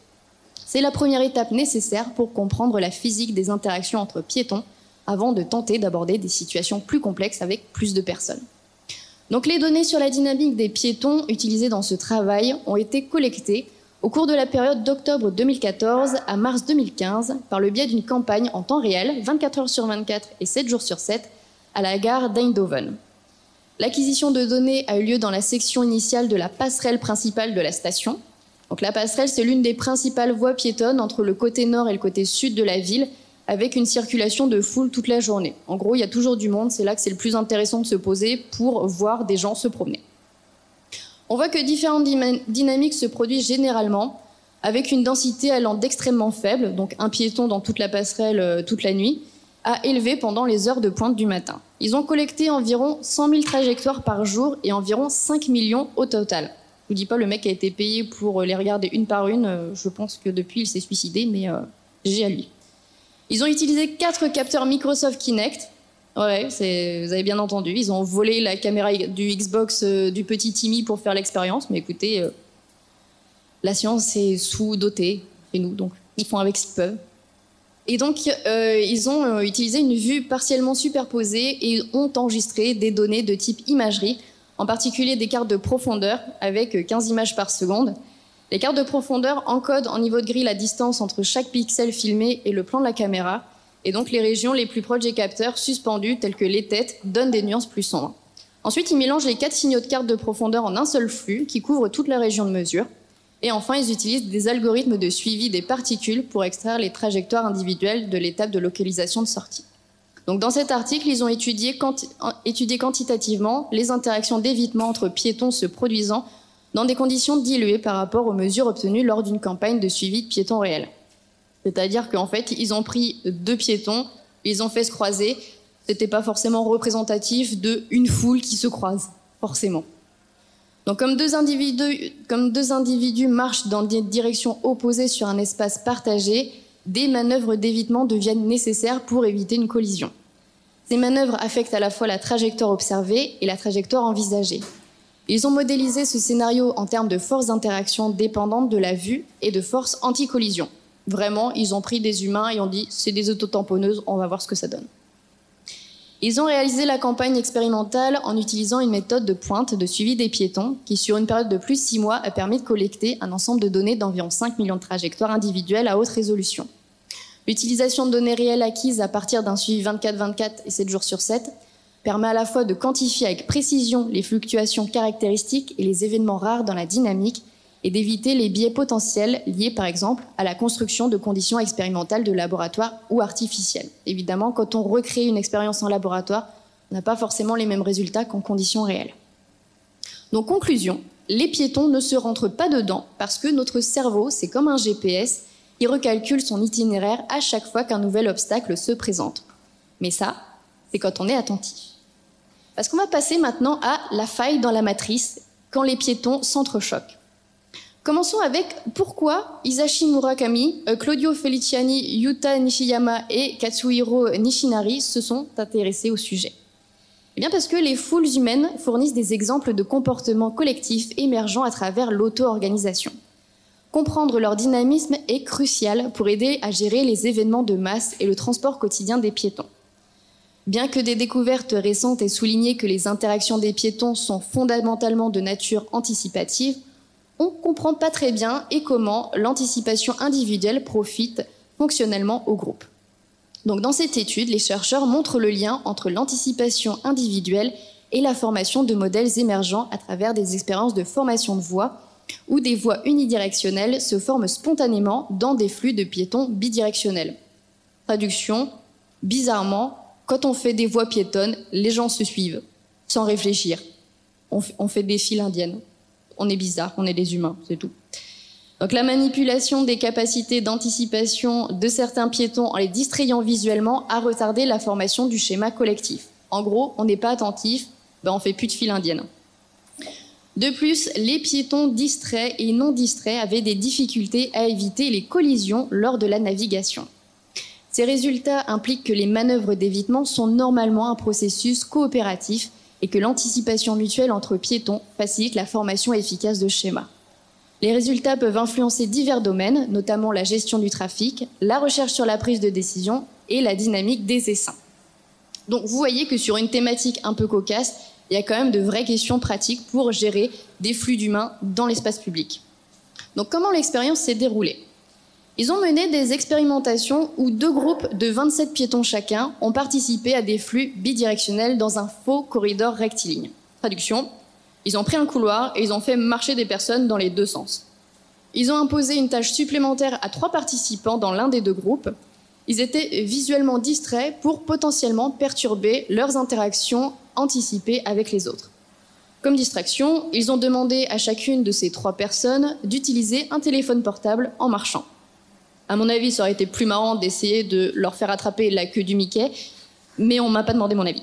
C'est la première étape nécessaire pour comprendre la physique des interactions entre piétons avant de tenter d'aborder des situations plus complexes avec plus de personnes. Donc les données sur la dynamique des piétons utilisées dans ce travail ont été collectées au cours de la période d'octobre 2014 à mars 2015 par le biais d'une campagne en temps réel, 24 heures sur 24 et 7 jours sur 7, à la gare d'Eindhoven. L'acquisition de données a eu lieu dans la section initiale de la passerelle principale de la station. Donc la passerelle, c'est l'une des principales voies piétonnes entre le côté nord et le côté sud de la ville, avec une circulation de foule toute la journée. En gros, il y a toujours du monde, c'est là que c'est le plus intéressant de se poser pour voir des gens se promener. On voit que différentes dynamiques se produisent généralement avec une densité allant d'extrêmement faible, donc un piéton dans toute la passerelle euh, toute la nuit, à élevé pendant les heures de pointe du matin. Ils ont collecté environ 100 000 trajectoires par jour et environ 5 millions au total. Je vous dis pas le mec a été payé pour les regarder une par une. euh, Je pense que depuis il s'est suicidé, mais euh, j'ai à lui. Ils ont utilisé quatre capteurs Microsoft Kinect. Ouais, vous avez bien entendu. Ils ont volé la caméra du Xbox euh, du petit Timmy pour faire l'expérience. Mais écoutez, euh, la science est sous-dotée chez nous, donc ils font avec ce qu'ils peuvent. Et donc, euh, ils ont utilisé une vue partiellement superposée et ont enregistré des données de type imagerie, en particulier des cartes de profondeur avec 15 images par seconde. Les cartes de profondeur encodent en niveau de grille la distance entre chaque pixel filmé et le plan de la caméra, et donc les régions les plus proches des capteurs suspendus, telles que les têtes, donnent des nuances plus sombres. Ensuite, ils mélangent les quatre signaux de carte de profondeur en un seul flux qui couvre toute la région de mesure. Et enfin, ils utilisent des algorithmes de suivi des particules pour extraire les trajectoires individuelles de l'étape de localisation de sortie. Donc, dans cet article, ils ont étudié quantitativement les interactions d'évitement entre piétons se produisant dans des conditions diluées par rapport aux mesures obtenues lors d'une campagne de suivi de piétons réels. C'est-à-dire qu'en fait, ils ont pris deux piétons, ils ont fait se croiser. C'était pas forcément représentatif de une foule qui se croise, forcément. Donc, comme deux, individus, comme deux individus marchent dans des directions opposées sur un espace partagé, des manœuvres d'évitement deviennent nécessaires pour éviter une collision. Ces manœuvres affectent à la fois la trajectoire observée et la trajectoire envisagée. Ils ont modélisé ce scénario en termes de forces d'interaction dépendantes de la vue et de forces anti-collision. Vraiment, ils ont pris des humains et ont dit c'est des autotamponneuses, on va voir ce que ça donne. Ils ont réalisé la campagne expérimentale en utilisant une méthode de pointe de suivi des piétons qui, sur une période de plus de 6 mois, a permis de collecter un ensemble de données d'environ 5 millions de trajectoires individuelles à haute résolution. L'utilisation de données réelles acquises à partir d'un suivi 24-24 et 7 jours sur 7 permet à la fois de quantifier avec précision les fluctuations caractéristiques et les événements rares dans la dynamique et d'éviter les biais potentiels liés par exemple à la construction de conditions expérimentales de laboratoire ou artificielles. Évidemment, quand on recrée une expérience en laboratoire, on n'a pas forcément les mêmes résultats qu'en conditions réelles. Donc conclusion, les piétons ne se rentrent pas dedans parce que notre cerveau, c'est comme un GPS, il recalcule son itinéraire à chaque fois qu'un nouvel obstacle se présente. Mais ça, c'est quand on est attentif. Parce qu'on va passer maintenant à la faille dans la matrice quand les piétons s'entrechoquent. Commençons avec pourquoi Isashi Murakami, euh, Claudio Feliciani, Yuta Nishiyama et Katsuhiro Nishinari se sont intéressés au sujet. Eh bien parce que les foules humaines fournissent des exemples de comportements collectifs émergents à travers l'auto-organisation. Comprendre leur dynamisme est crucial pour aider à gérer les événements de masse et le transport quotidien des piétons. Bien que des découvertes récentes aient souligné que les interactions des piétons sont fondamentalement de nature anticipative, on ne comprend pas très bien et comment l'anticipation individuelle profite fonctionnellement au groupe. Donc dans cette étude, les chercheurs montrent le lien entre l'anticipation individuelle et la formation de modèles émergents à travers des expériences de formation de voix où des voies unidirectionnelles se forment spontanément dans des flux de piétons bidirectionnels. Traduction, bizarrement, quand on fait des voies piétonnes, les gens se suivent, sans réfléchir. On, fait des files indiennes on est bizarre, on est des humains, c'est tout. Donc la manipulation des capacités d'anticipation de certains piétons en les distrayant visuellement a retardé la formation du schéma collectif. En gros, on n'est pas attentif, ben on fait plus de file indienne. De plus, les piétons distraits et non distraits avaient des difficultés à éviter les collisions lors de la navigation. Ces résultats impliquent que les manœuvres d'évitement sont normalement un processus coopératif et que l'anticipation mutuelle entre piétons facilite la formation efficace de schémas. Les résultats peuvent influencer divers domaines, notamment la gestion du trafic, la recherche sur la prise de décision et la dynamique des essaims. Donc vous voyez que sur une thématique un peu cocasse, il y a quand même de vraies questions pratiques pour gérer des flux d'humains dans l'espace public. Donc comment l'expérience s'est déroulée? Ils ont mené des expérimentations où deux groupes de 27 piétons chacun ont participé à des flux bidirectionnels dans un faux corridor rectiligne. Traduction, ils ont pris un couloir et ils ont fait marcher des personnes dans les deux sens. Ils ont imposé une tâche supplémentaire à trois participants dans l'un des deux groupes. Ils étaient visuellement distraits pour potentiellement perturber leurs interactions anticipées avec les autres. Comme distraction, ils ont demandé à chacune de ces trois personnes d'utiliser un téléphone portable en marchant. À mon avis, ça aurait été plus marrant d'essayer de leur faire attraper la queue du Mickey, mais on m'a pas demandé mon avis.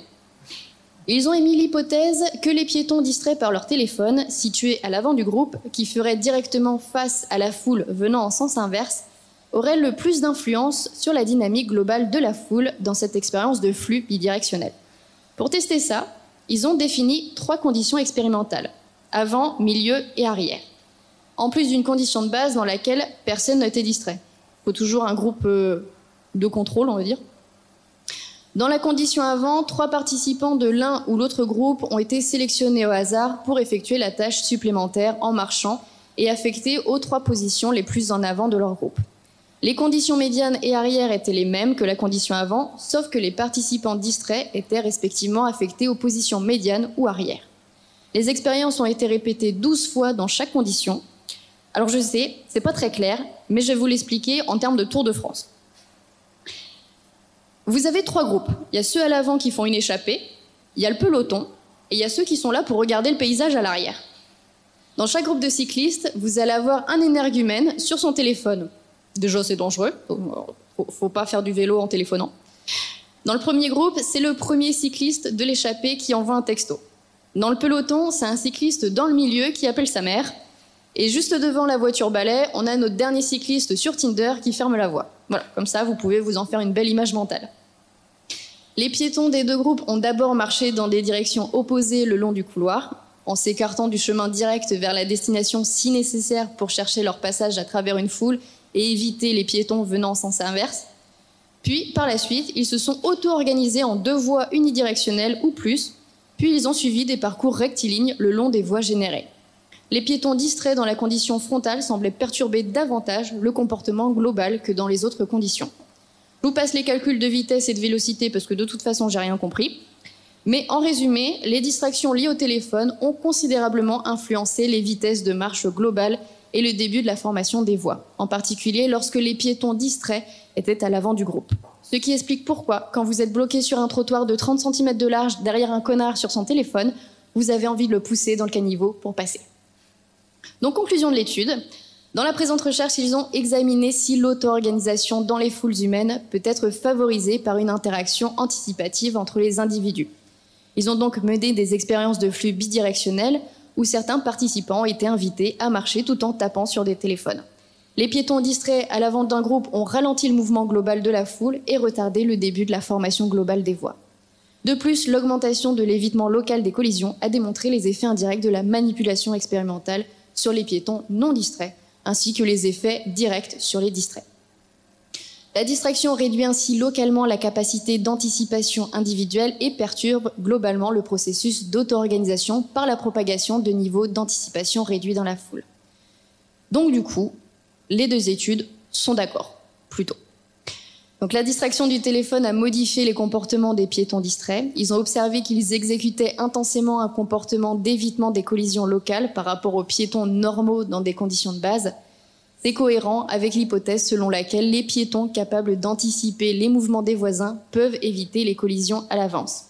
Ils ont émis l'hypothèse que les piétons distraits par leur téléphone, situés à l'avant du groupe, qui ferait directement face à la foule venant en sens inverse, auraient le plus d'influence sur la dynamique globale de la foule dans cette expérience de flux bidirectionnel. Pour tester ça, ils ont défini trois conditions expérimentales avant, milieu et arrière, en plus d'une condition de base dans laquelle personne n'était distrait faut toujours un groupe euh, de contrôle, on va dire. Dans la condition avant, trois participants de l'un ou l'autre groupe ont été sélectionnés au hasard pour effectuer la tâche supplémentaire en marchant et affectés aux trois positions les plus en avant de leur groupe. Les conditions médianes et arrière étaient les mêmes que la condition avant, sauf que les participants distraits étaient respectivement affectés aux positions médianes ou arrière. Les expériences ont été répétées 12 fois dans chaque condition, alors je sais, c'est pas très clair, mais je vais vous l'expliquer en termes de Tour de France. Vous avez trois groupes. Il y a ceux à l'avant qui font une échappée, il y a le peloton, et il y a ceux qui sont là pour regarder le paysage à l'arrière. Dans chaque groupe de cyclistes, vous allez avoir un énergumène sur son téléphone. Déjà, c'est dangereux. Faut, faut pas faire du vélo en téléphonant. Dans le premier groupe, c'est le premier cycliste de l'échappée qui envoie un texto. Dans le peloton, c'est un cycliste dans le milieu qui appelle sa mère et juste devant la voiture balai, on a notre dernier cycliste sur Tinder qui ferme la voie. Voilà, comme ça, vous pouvez vous en faire une belle image mentale. Les piétons des deux groupes ont d'abord marché dans des directions opposées le long du couloir, en s'écartant du chemin direct vers la destination si nécessaire pour chercher leur passage à travers une foule et éviter les piétons venant en sens inverse. Puis, par la suite, ils se sont auto-organisés en deux voies unidirectionnelles ou plus, puis ils ont suivi des parcours rectilignes le long des voies générées les piétons distraits dans la condition frontale semblaient perturber davantage le comportement global que dans les autres conditions. Je vous passe les calculs de vitesse et de vélocité parce que de toute façon, j'ai rien compris. Mais en résumé, les distractions liées au téléphone ont considérablement influencé les vitesses de marche globales et le début de la formation des voies, en particulier lorsque les piétons distraits étaient à l'avant du groupe. Ce qui explique pourquoi, quand vous êtes bloqué sur un trottoir de 30 cm de large derrière un connard sur son téléphone, vous avez envie de le pousser dans le caniveau pour passer. Donc, conclusion de l'étude. Dans la présente recherche, ils ont examiné si l'auto-organisation dans les foules humaines peut être favorisée par une interaction anticipative entre les individus. Ils ont donc mené des expériences de flux bidirectionnels où certains participants étaient invités à marcher tout en tapant sur des téléphones. Les piétons distraits à l'avant d'un groupe ont ralenti le mouvement global de la foule et retardé le début de la formation globale des voies. De plus, l'augmentation de l'évitement local des collisions a démontré les effets indirects de la manipulation expérimentale sur les piétons non distraits, ainsi que les effets directs sur les distraits. La distraction réduit ainsi localement la capacité d'anticipation individuelle et perturbe globalement le processus d'auto-organisation par la propagation de niveaux d'anticipation réduits dans la foule. Donc du coup, les deux études sont d'accord, plutôt. Donc la distraction du téléphone a modifié les comportements des piétons distraits. Ils ont observé qu'ils exécutaient intensément un comportement d'évitement des collisions locales par rapport aux piétons normaux dans des conditions de base. C'est cohérent avec l'hypothèse selon laquelle les piétons capables d'anticiper les mouvements des voisins peuvent éviter les collisions à l'avance.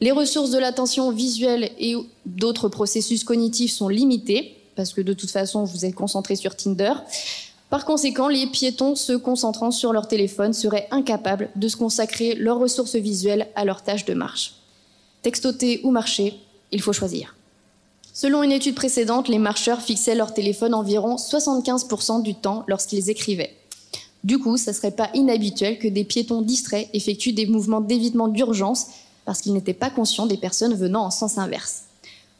Les ressources de l'attention visuelle et d'autres processus cognitifs sont limitées, parce que de toute façon, vous êtes concentré sur Tinder. Par conséquent, les piétons se concentrant sur leur téléphone seraient incapables de se consacrer leurs ressources visuelles à leur tâche de marche. Textoter ou marcher, il faut choisir. Selon une étude précédente, les marcheurs fixaient leur téléphone environ 75% du temps lorsqu'ils écrivaient. Du coup, ça ne serait pas inhabituel que des piétons distraits effectuent des mouvements d'évitement d'urgence parce qu'ils n'étaient pas conscients des personnes venant en sens inverse.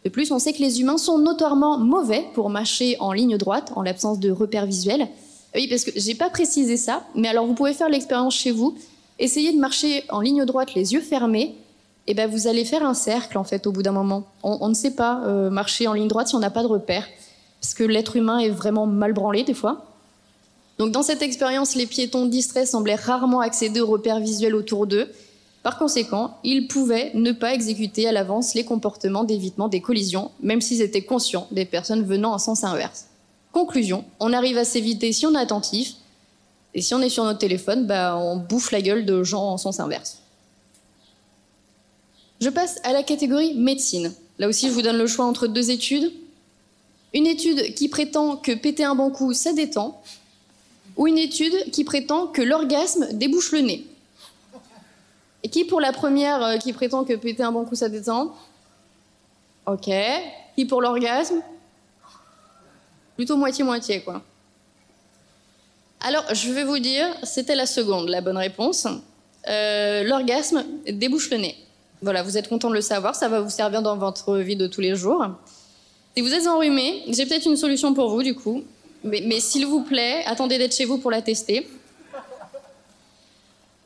De plus, on sait que les humains sont notoirement mauvais pour marcher en ligne droite en l'absence de repères visuels. Oui, parce que j'ai pas précisé ça, mais alors vous pouvez faire l'expérience chez vous. Essayez de marcher en ligne droite les yeux fermés, et ben vous allez faire un cercle en fait au bout d'un moment. On, ne sait pas euh, marcher en ligne droite si on n'a pas de repères, parce que l'être humain est vraiment mal branlé des fois. Donc dans cette expérience, les piétons distraits semblaient rarement accéder aux repères visuels autour d'eux, par conséquent, ils pouvaient ne pas exécuter à l'avance les comportements d'évitement des collisions, même s'ils étaient conscients des personnes venant en sens inverse. Conclusion, on arrive à s'éviter si on est attentif, et si on est sur notre téléphone, bah, on bouffe la gueule de gens en sens inverse. Je passe à la catégorie médecine. Là aussi, je vous donne le choix entre deux études. Une étude qui prétend que péter un bon coup, ça détend, ou une étude qui prétend que l'orgasme débouche le nez. Et qui pour la première euh, qui prétend que péter un bon coup ça détend? Ok. Qui pour l'orgasme? Plutôt moitié-moitié quoi. Alors je vais vous dire, c'était la seconde, la bonne réponse. Euh, l'orgasme débouche le nez. Voilà, vous êtes content de le savoir, ça va vous servir dans votre vie de tous les jours. Si vous êtes enrhumé, j'ai peut-être une solution pour vous du coup. mais s'il vous plaît, attendez d'être chez vous pour la tester.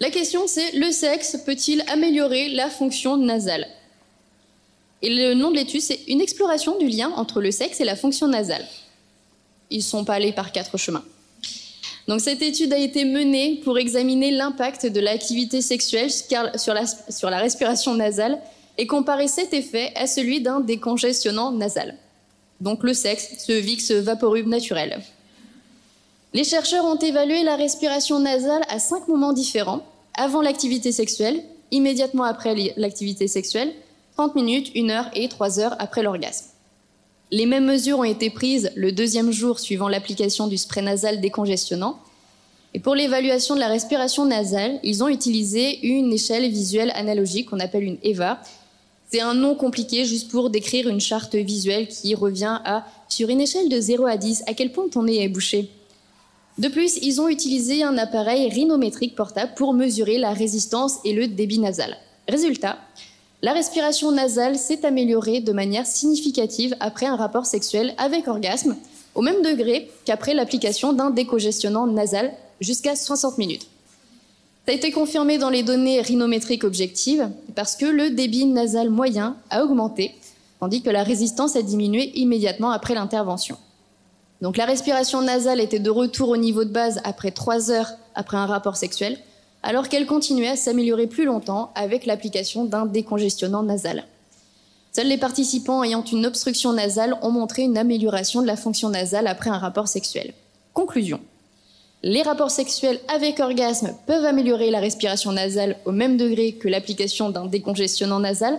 La question c'est le sexe peut-il améliorer la fonction nasale? Et le nom de l'étude c'est une exploration du lien entre le sexe et la fonction nasale. Ils sont pas allés par quatre chemins. Donc cette étude a été menée pour examiner l'impact de l'activité sexuelle sur la, sur la respiration nasale et comparer cet effet à celui d'un décongestionnant nasal. Donc le sexe, ce VIX vaporub naturel. Les chercheurs ont évalué la respiration nasale à cinq moments différents, avant l'activité sexuelle, immédiatement après l'activité sexuelle, 30 minutes, 1 heure et 3 heures après l'orgasme. Les mêmes mesures ont été prises le deuxième jour suivant l'application du spray nasal décongestionnant. Et pour l'évaluation de la respiration nasale, ils ont utilisé une échelle visuelle analogique qu'on appelle une EVA. C'est un nom compliqué juste pour décrire une charte visuelle qui revient à, sur une échelle de 0 à 10, à quel point ton nez est bouché de plus, ils ont utilisé un appareil rhinométrique portable pour mesurer la résistance et le débit nasal. Résultat, la respiration nasale s'est améliorée de manière significative après un rapport sexuel avec orgasme, au même degré qu'après l'application d'un décongestionnant nasal jusqu'à 60 minutes. Ça a été confirmé dans les données rhinométriques objectives parce que le débit nasal moyen a augmenté, tandis que la résistance a diminué immédiatement après l'intervention. Donc la respiration nasale était de retour au niveau de base après trois heures après un rapport sexuel, alors qu'elle continuait à s'améliorer plus longtemps avec l'application d'un décongestionnant nasal. Seuls les participants ayant une obstruction nasale ont montré une amélioration de la fonction nasale après un rapport sexuel. Conclusion. Les rapports sexuels avec orgasme peuvent améliorer la respiration nasale au même degré que l'application d'un décongestionnant nasal,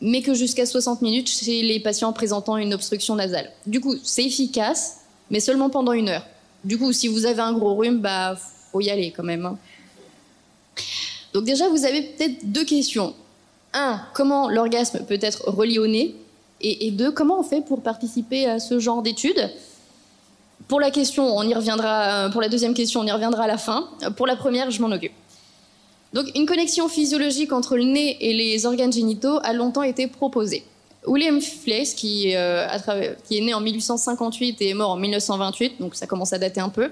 mais que jusqu'à 60 minutes chez les patients présentant une obstruction nasale. Du coup, c'est efficace, mais seulement pendant une heure. Du coup, si vous avez un gros rhume, bah, faut y aller quand même. hein. Donc déjà, vous avez peut-être deux questions. Un, comment l'orgasme peut être relié au nez? Et, deux, comment on fait pour participer à ce genre d'études Pour la question, on y reviendra. euh, Pour la deuxième question, on y reviendra à la fin. Pour la première, je m'en occupe. Donc, une connexion physiologique entre le nez et les organes génitaux a longtemps été proposée. William Fleiss, qui, euh, qui est né en 1858 et est mort en 1928, donc ça commence à dater un peu,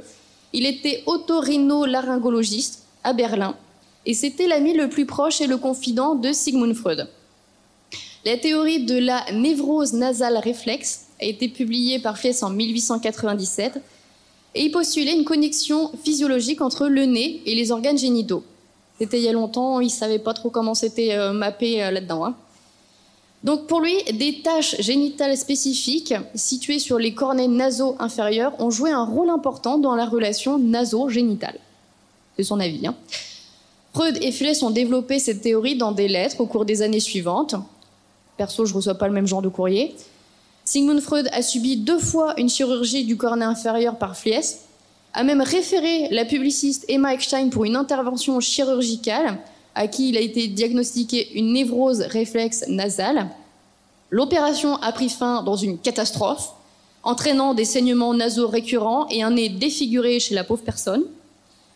il était otorhinolaryngologiste à Berlin et c'était l'ami le plus proche et le confident de Sigmund Freud. La théorie de la névrose nasale réflexe a été publiée par Fleiss en 1897 et il postulait une connexion physiologique entre le nez et les organes génitaux. C'était il y a longtemps, il ne savait pas trop comment c'était euh, mappé euh, là-dedans. hein. Donc pour lui, des taches génitales spécifiques situées sur les cornets nasaux inférieurs ont joué un rôle important dans la relation naso-génitale. C'est son avis. hein. Freud et Fleiss ont développé cette théorie dans des lettres au cours des années suivantes. Perso, je reçois pas le même genre de courrier. Sigmund Freud a subi deux fois une chirurgie du cornet inférieur par Fleiss, a même référé la publiciste Emma Eckstein pour une intervention chirurgicale à qui il a été diagnostiqué une névrose réflexe nasale. L'opération a pris fin dans une catastrophe, entraînant des saignements nasaux récurrents et un nez défiguré chez la pauvre personne.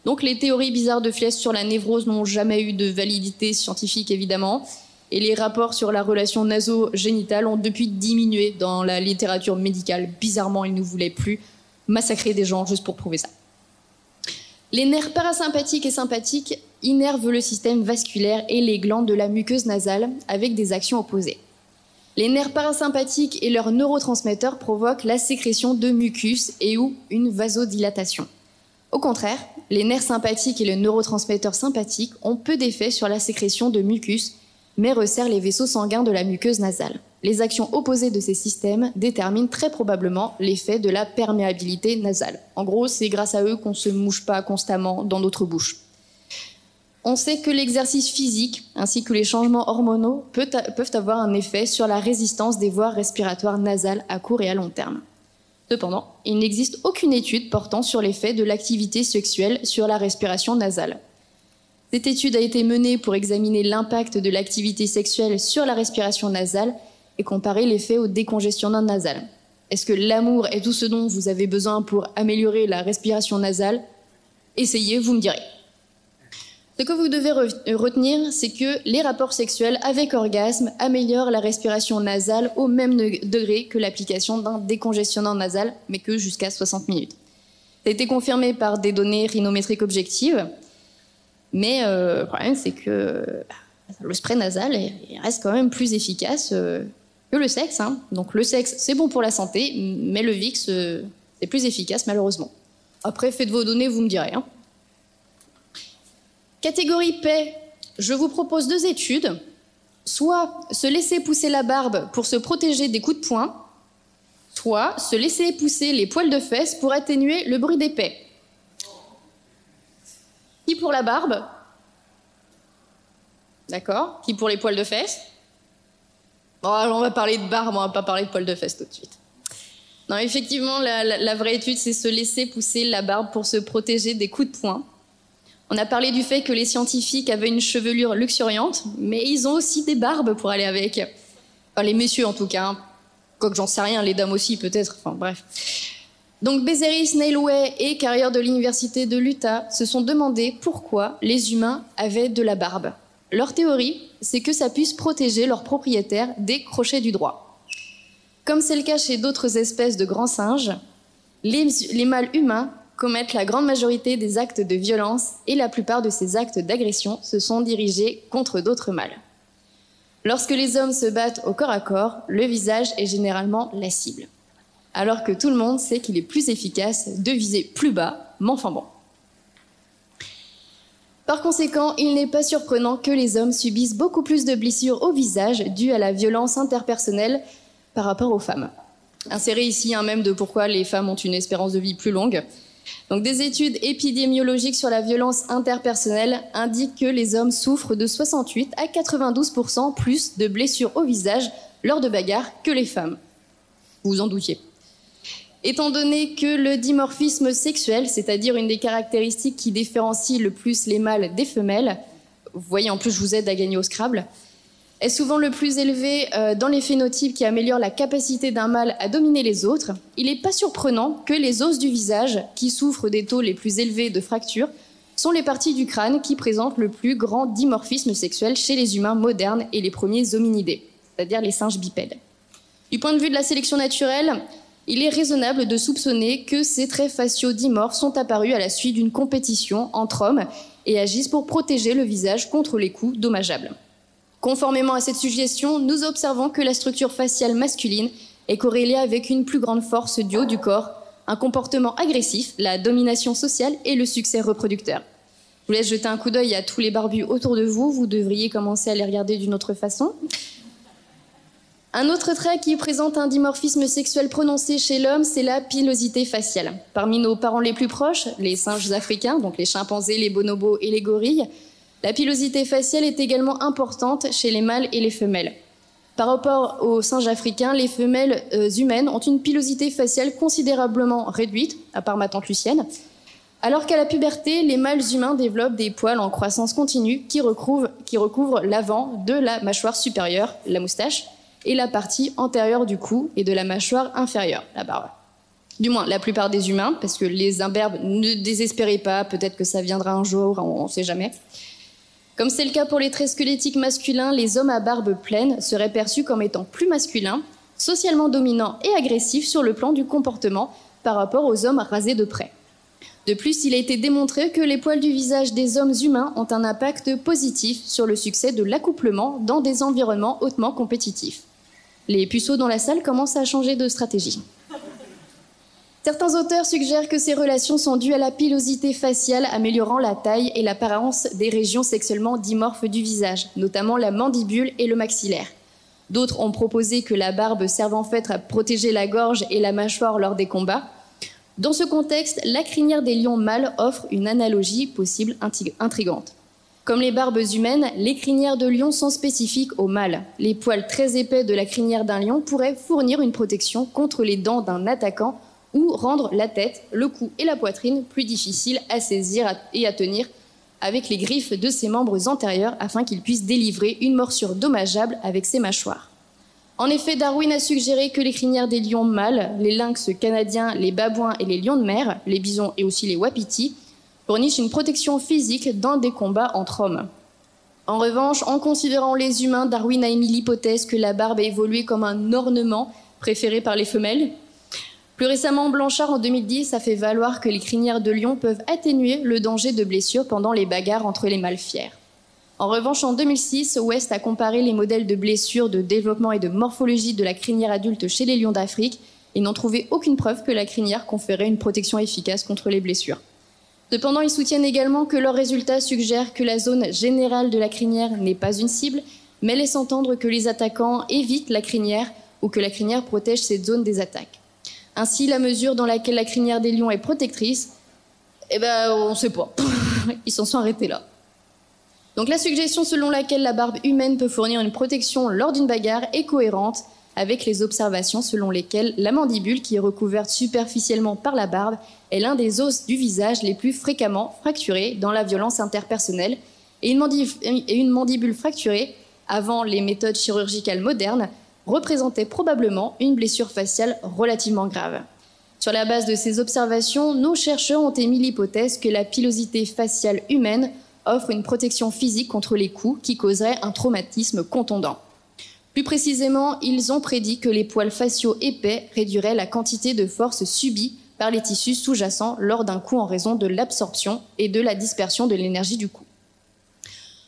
Donc les théories bizarres de Fleiss sur la névrose n'ont jamais eu de validité scientifique évidemment, et les rapports sur la relation naso-génitale ont depuis diminué dans la littérature médicale. Bizarrement, ils ne voulaient plus massacrer des gens juste pour prouver ça. Les nerfs parasympathiques et sympathiques innervent le système vasculaire et les glandes de la muqueuse nasale avec des actions opposées. Les nerfs parasympathiques et leurs neurotransmetteurs provoquent la sécrétion de mucus et ou une vasodilatation. Au contraire, les nerfs sympathiques et les neurotransmetteurs sympathiques ont peu d'effet sur la sécrétion de mucus, mais resserrent les vaisseaux sanguins de la muqueuse nasale. Les actions opposées de ces systèmes déterminent très probablement l'effet de la perméabilité nasale. En gros, c'est grâce à eux qu'on ne se mouche pas constamment dans notre bouche. On sait que l'exercice physique ainsi que les changements hormonaux peuvent avoir un effet sur la résistance des voies respiratoires nasales à court et à long terme. Cependant, il n'existe aucune étude portant sur l'effet de l'activité sexuelle sur la respiration nasale. Cette étude a été menée pour examiner l'impact de l'activité sexuelle sur la respiration nasale et comparer l'effet au décongestionnant nasal. Est-ce que l'amour est tout ce dont vous avez besoin pour améliorer la respiration nasale? Essayez, vous me direz. Ce que vous devez re- retenir, c'est que les rapports sexuels avec orgasme améliorent la respiration nasale au même degré que l'application d'un décongestionnant nasal, mais que jusqu'à 60 minutes. Ça a été confirmé par des données rhinométriques objectives, mais euh, le problème, c'est que bah, le spray nasal reste quand même plus efficace euh, que le sexe. hein. Donc le sexe, c'est bon pour la santé, mais le VIX, euh, c'est plus efficace, malheureusement. Après, faites vos données, vous me direz. hein. Catégorie paix, je vous propose deux études. Soit se laisser pousser la barbe pour se protéger des coups de poing, soit se laisser pousser les poils de fesses pour atténuer le bruit d'épée. Qui pour la barbe? D'accord? Qui pour les poils de fesses? Bon, alors on va parler de barbe, on va pas parler de poils de fesses tout de suite. Non, effectivement, la, vraie étude, c'est se laisser pousser la barbe pour se protéger des coups de poing. On a parlé du fait que les scientifiques avaient une chevelure luxuriante, mais ils ont aussi des barbes pour aller avec. Enfin, les messieurs en tout cas. hein. Quoique j'en sais rien, les dames aussi peut-être. Enfin bref. Donc Bezeris, Nailway et carrière de l'université de l'Utah se sont demandé pourquoi les humains avaient de la barbe. Leur théorie, c'est que ça puisse protéger leurs propriétaires des crochets du droit. Comme c'est le cas chez d'autres espèces de grands singes, les, les mâles humains commettent la grande majorité des actes de violence et la plupart de ces actes d'agression se sont dirigés contre d'autres mâles. Lorsque les hommes se battent au corps à corps, le visage est généralement la cible. Alors que tout le monde sait qu'il est plus efficace de viser plus bas, mais enfin bon. Par conséquent, il n'est pas surprenant que les hommes subissent beaucoup plus de blessures au visage dues à la violence interpersonnelle par rapport aux femmes. Inséré ici un même de pourquoi les femmes ont une espérance de vie plus longue. Donc, des études épidémiologiques sur la violence interpersonnelle indiquent que les hommes souffrent de 68 à 92% plus de blessures au visage lors de bagarres que les femmes. Vous vous en doutiez. Étant donné que le dimorphisme sexuel, c'est-à-dire une des caractéristiques qui différencie le plus les mâles des femelles, vous voyez en plus je vous aide à gagner au Scrabble, est souvent le plus élevé euh, dans les phénotypes qui améliorent la capacité d'un mâle à dominer les autres, il n'est pas surprenant que les os du visage, qui souffrent des taux les plus élevés de fractures, sont les parties du crâne qui présentent le plus grand dimorphisme sexuel chez les humains modernes et les premiers hominidés, c'est-à-dire les singes bipèdes. Du point de vue de la sélection naturelle, il est raisonnable de soupçonner que ces traits faciaux dimorphes sont apparus à la suite d'une compétition entre hommes et agissent pour protéger le visage contre les coups dommageables. Conformément à cette suggestion, nous observons que la structure faciale masculine est corrélée avec une plus grande force du haut du corps, un comportement agressif, la domination sociale et le succès reproducteur. Je vous laisse jeter un coup d'œil à tous les barbus autour de vous, vous devriez commencer à les regarder d'une autre façon. Un autre trait qui présente un dimorphisme sexuel prononcé chez l'homme, c'est la pilosité faciale. Parmi nos parents les plus proches, les singes africains, donc les chimpanzés, les bonobos et les gorilles, la pilosité faciale est également importante chez les mâles et les femelles. Par rapport aux singes africains, les femelles euh, humaines ont une pilosité faciale considérablement réduite, à part ma tante Lucienne, alors qu'à la puberté, les mâles humains développent des poils en croissance continue qui recouvrent, qui recouvrent l'avant de la mâchoire supérieure, la moustache, et la partie antérieure du cou et de la mâchoire inférieure, la barbe. Du moins, la plupart des humains, parce que les imberbes, ne désespérez pas, peut-être que ça viendra un jour, on ne sait jamais. Comme c'est le cas pour les traits squelettiques masculins, les hommes à barbe pleine seraient perçus comme étant plus masculins, socialement dominants et agressifs sur le plan du comportement par rapport aux hommes rasés de près. De plus, il a été démontré que les poils du visage des hommes humains ont un impact positif sur le succès de l'accouplement dans des environnements hautement compétitifs. Les puceaux dans la salle commencent à changer de stratégie. Certains auteurs suggèrent que ces relations sont dues à la pilosité faciale améliorant la taille et l'apparence des régions sexuellement dimorphes du visage, notamment la mandibule et le maxillaire. D'autres ont proposé que la barbe serve en fait à protéger la gorge et la mâchoire lors des combats. Dans ce contexte, la crinière des lions mâles offre une analogie possible intrigante. Comme les barbes humaines, les crinières de lion sont spécifiques aux mâles. Les poils très épais de la crinière d'un lion pourraient fournir une protection contre les dents d'un attaquant ou rendre la tête, le cou et la poitrine plus difficiles à saisir et à tenir avec les griffes de ses membres antérieurs afin qu'il puisse délivrer une morsure dommageable avec ses mâchoires. En effet, Darwin a suggéré que les crinières des lions mâles, les lynx canadiens, les babouins et les lions de mer, les bisons et aussi les wapitis, fournissent une protection physique dans des combats entre hommes. En revanche, en considérant les humains, Darwin a émis l'hypothèse que la barbe a évolué comme un ornement préféré par les femelles, plus récemment, Blanchard, en 2010, a fait valoir que les crinières de lion peuvent atténuer le danger de blessure pendant les bagarres entre les mâles fiers. En revanche, en 2006, West a comparé les modèles de blessures, de développement et de morphologie de la crinière adulte chez les lions d'Afrique et n'ont trouvé aucune preuve que la crinière conférait une protection efficace contre les blessures. Cependant, ils soutiennent également que leurs résultats suggèrent que la zone générale de la crinière n'est pas une cible, mais laissent entendre que les attaquants évitent la crinière ou que la crinière protège cette zone des attaques. Ainsi, la mesure dans laquelle la crinière des lions est protectrice, eh ben, on ne sait pas. Ils s'en sont arrêtés là. Donc la suggestion selon laquelle la barbe humaine peut fournir une protection lors d'une bagarre est cohérente avec les observations selon lesquelles la mandibule, qui est recouverte superficiellement par la barbe, est l'un des os du visage les plus fréquemment fracturés dans la violence interpersonnelle, et une mandibule fracturée, avant les méthodes chirurgicales modernes, représentait probablement une blessure faciale relativement grave. Sur la base de ces observations, nos chercheurs ont émis l'hypothèse que la pilosité faciale humaine offre une protection physique contre les coups qui causeraient un traumatisme contondant. Plus précisément, ils ont prédit que les poils faciaux épais réduiraient la quantité de force subie par les tissus sous-jacents lors d'un coup en raison de l'absorption et de la dispersion de l'énergie du coup.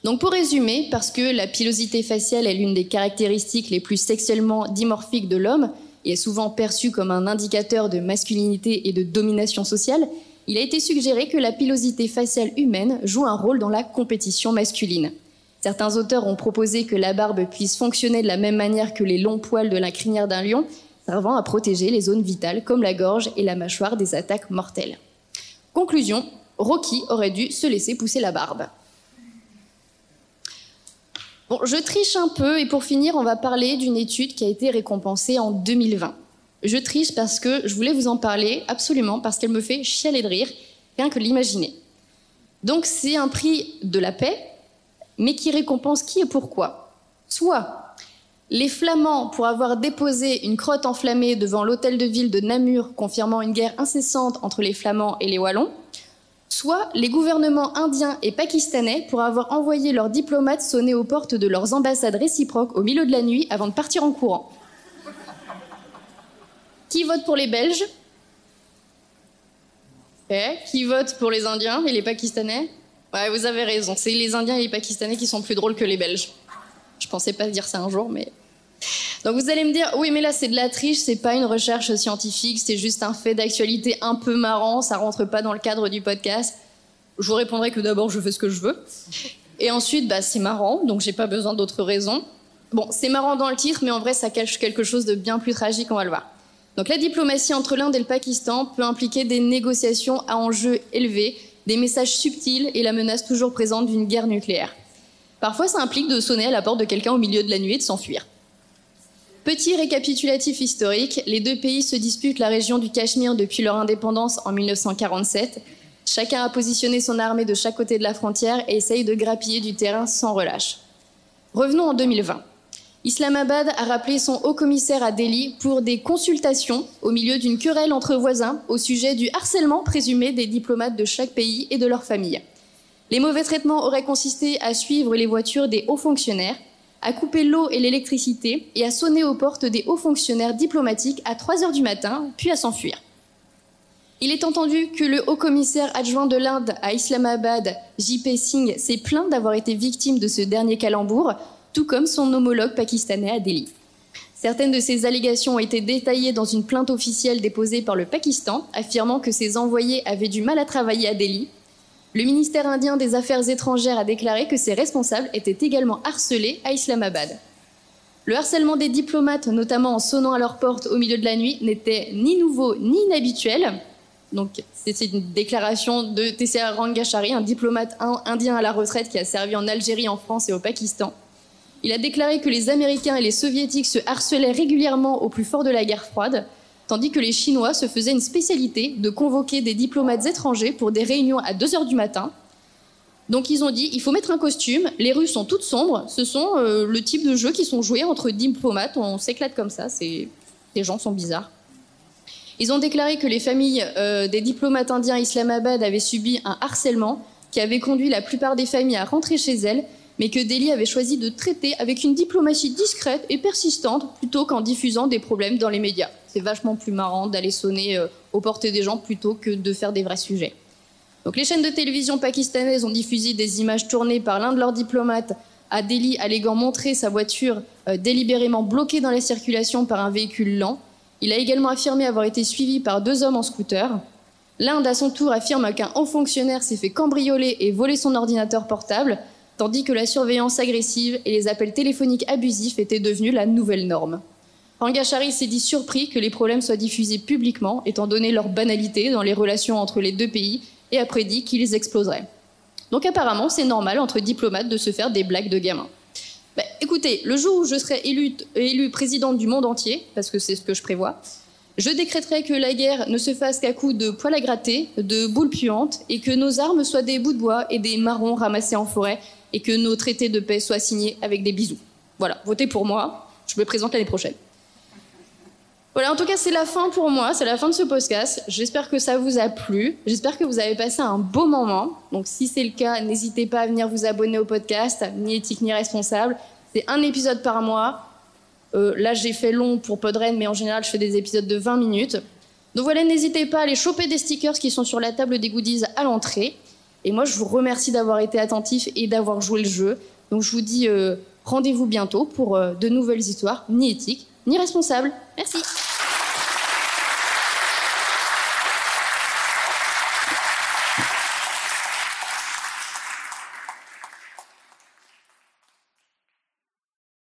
Donc pour résumer, parce que la pilosité faciale est l'une des caractéristiques les plus sexuellement dimorphiques de l'homme et est souvent perçue comme un indicateur de masculinité et de domination sociale, il a été suggéré que la pilosité faciale humaine joue un rôle dans la compétition masculine. Certains auteurs ont proposé que la barbe puisse fonctionner de la même manière que les longs poils de la crinière d'un lion, servant à protéger les zones vitales comme la gorge et la mâchoire des attaques mortelles. Conclusion, Rocky aurait dû se laisser pousser la barbe. Je triche un peu et pour finir, on va parler d'une étude qui a été récompensée en 2020. Je triche parce que je voulais vous en parler absolument parce qu'elle me fait chialer de rire, rien que l'imaginer. Donc c'est un prix de la paix, mais qui récompense qui et pourquoi? Soit les Flamands pour avoir déposé une crotte enflammée devant l'hôtel de ville de Namur, confirmant une guerre incessante entre les Flamands et les Wallons, soit les gouvernements indiens et pakistanais pour avoir envoyé leurs diplomates sonner aux portes de leurs ambassades réciproques au milieu de la nuit avant de partir en courant. Qui vote pour les Belges? Eh, Qui vote pour les Indiens et les Pakistanais? Vous avez raison. C'est les Indiens et les Pakistanais qui sont plus drôles que les Belges. Je pensais pas dire ça un jour, mais. Donc vous allez me dire, oui, mais là c'est de la triche, c'est pas une recherche scientifique, c'est juste un fait d'actualité un peu marrant, ça rentre pas dans le cadre du podcast. Je vous répondrai que d'abord je fais ce que je veux. Et ensuite, bah, c'est marrant, donc j'ai pas besoin d'autres raisons. Bon, c'est marrant dans le titre, mais en vrai ça cache quelque chose de bien plus tragique, on va le voir. Donc la diplomatie entre l'Inde et le Pakistan peut impliquer des négociations à enjeux élevés, des messages subtils et la menace toujours présente d'une guerre nucléaire. Parfois, ça implique de sonner à la porte de quelqu'un au milieu de la nuit et de s'enfuir. Petit récapitulatif historique, les deux pays se disputent la région du Cachemire depuis leur indépendance en 1947. Chacun a positionné son armée de chaque côté de la frontière et essaye de grappiller du terrain sans relâche. Revenons en 2020. Islamabad a rappelé son haut commissaire à Delhi pour des consultations au milieu d'une querelle entre voisins au sujet du harcèlement présumé des diplomates de chaque pays et de leurs familles. Les mauvais traitements auraient consisté à suivre les voitures des hauts fonctionnaires, à couper l'eau et l'électricité et à sonner aux portes des hauts fonctionnaires diplomatiques à 3 heures du matin, puis à s'enfuir. Il est entendu que le haut commissaire adjoint de l'Inde à Islamabad, JP Singh, s'est plaint d'avoir été victime de ce dernier calembour, tout comme son homologue pakistanais à Delhi. Certaines de ces allégations ont été détaillées dans une plainte officielle déposée par le Pakistan, affirmant que ses envoyés avaient du mal à travailler à Delhi. Le ministère indien des Affaires étrangères a déclaré que ses responsables étaient également harcelés à Islamabad. Le harcèlement des diplomates, notamment en sonnant à leur porte au milieu de la nuit, n'était ni nouveau ni inhabituel. Donc, c'est une déclaration de TCA Rangachari, un diplomate indien à la retraite qui a servi en Algérie, en France et au Pakistan. Il a déclaré que les Américains et les Soviétiques se harcelaient régulièrement au plus fort de la guerre froide, tandis que les Chinois se faisaient une spécialité de convoquer des diplomates étrangers pour des réunions à 2 heures du matin. Donc ils ont dit, il faut mettre un costume, les rues sont toutes sombres, ce sont euh, le type de jeux qui sont joués entre diplomates, on s'éclate comme ça, les gens sont bizarres. Ils ont déclaré que les familles euh, des diplomates indiens Islamabad avaient subi un harcèlement qui avait conduit la plupart des familles à rentrer chez elles mais que Delhi avait choisi de traiter avec une diplomatie discrète et persistante plutôt qu'en diffusant des problèmes dans les médias. C'est vachement plus marrant d'aller sonner euh, aux portes des gens plutôt que de faire des vrais sujets. Donc les chaînes de télévision pakistanaises ont diffusé des images tournées par l'un de leurs diplomates à Delhi alléguant montrer sa voiture euh, délibérément bloquée dans la circulation par un véhicule lent. Il a également affirmé avoir été suivi par deux hommes en scooter. L'Inde, à son tour, affirme qu'un haut fonctionnaire s'est fait cambrioler et voler son ordinateur portable, tandis que la surveillance agressive et les appels téléphoniques abusifs étaient devenus la nouvelle norme. Rangachari s'est dit surpris que les problèmes soient diffusés publiquement, étant donné leur banalité dans les relations entre les deux pays, et a prédit qu'ils exploseraient. Donc apparemment, c'est normal entre diplomates de se faire des blagues de gamins. Bah, écoutez, le jour où je serai élu, élu présidente du monde entier, parce que c'est ce que je prévois, je décréterai que la guerre ne se fasse qu'à coups de poils à gratter, de boules puantes, et que nos armes soient des bouts de bois et des marrons ramassés en forêt, et que nos traités de paix soient signés avec des bisous. Voilà, votez pour moi, je me présente l'année prochaine. Voilà, en tout cas, c'est la fin pour moi, c'est la fin de ce podcast. J'espère que ça vous a plu, j'espère que vous avez passé un beau moment. Donc, si c'est le cas, n'hésitez pas à venir vous abonner au podcast, ni éthique ni responsable. C'est un épisode par mois. Euh, là, j'ai fait long pour Podren, mais en général, je fais des épisodes de 20 minutes. Donc voilà, n'hésitez pas à aller choper des stickers qui sont sur la table des goodies à l'entrée. Et moi, je vous remercie d'avoir été attentif et d'avoir joué le jeu. Donc, je vous dis euh, rendez-vous bientôt pour euh, de nouvelles histoires, ni éthiques, ni responsables. Merci.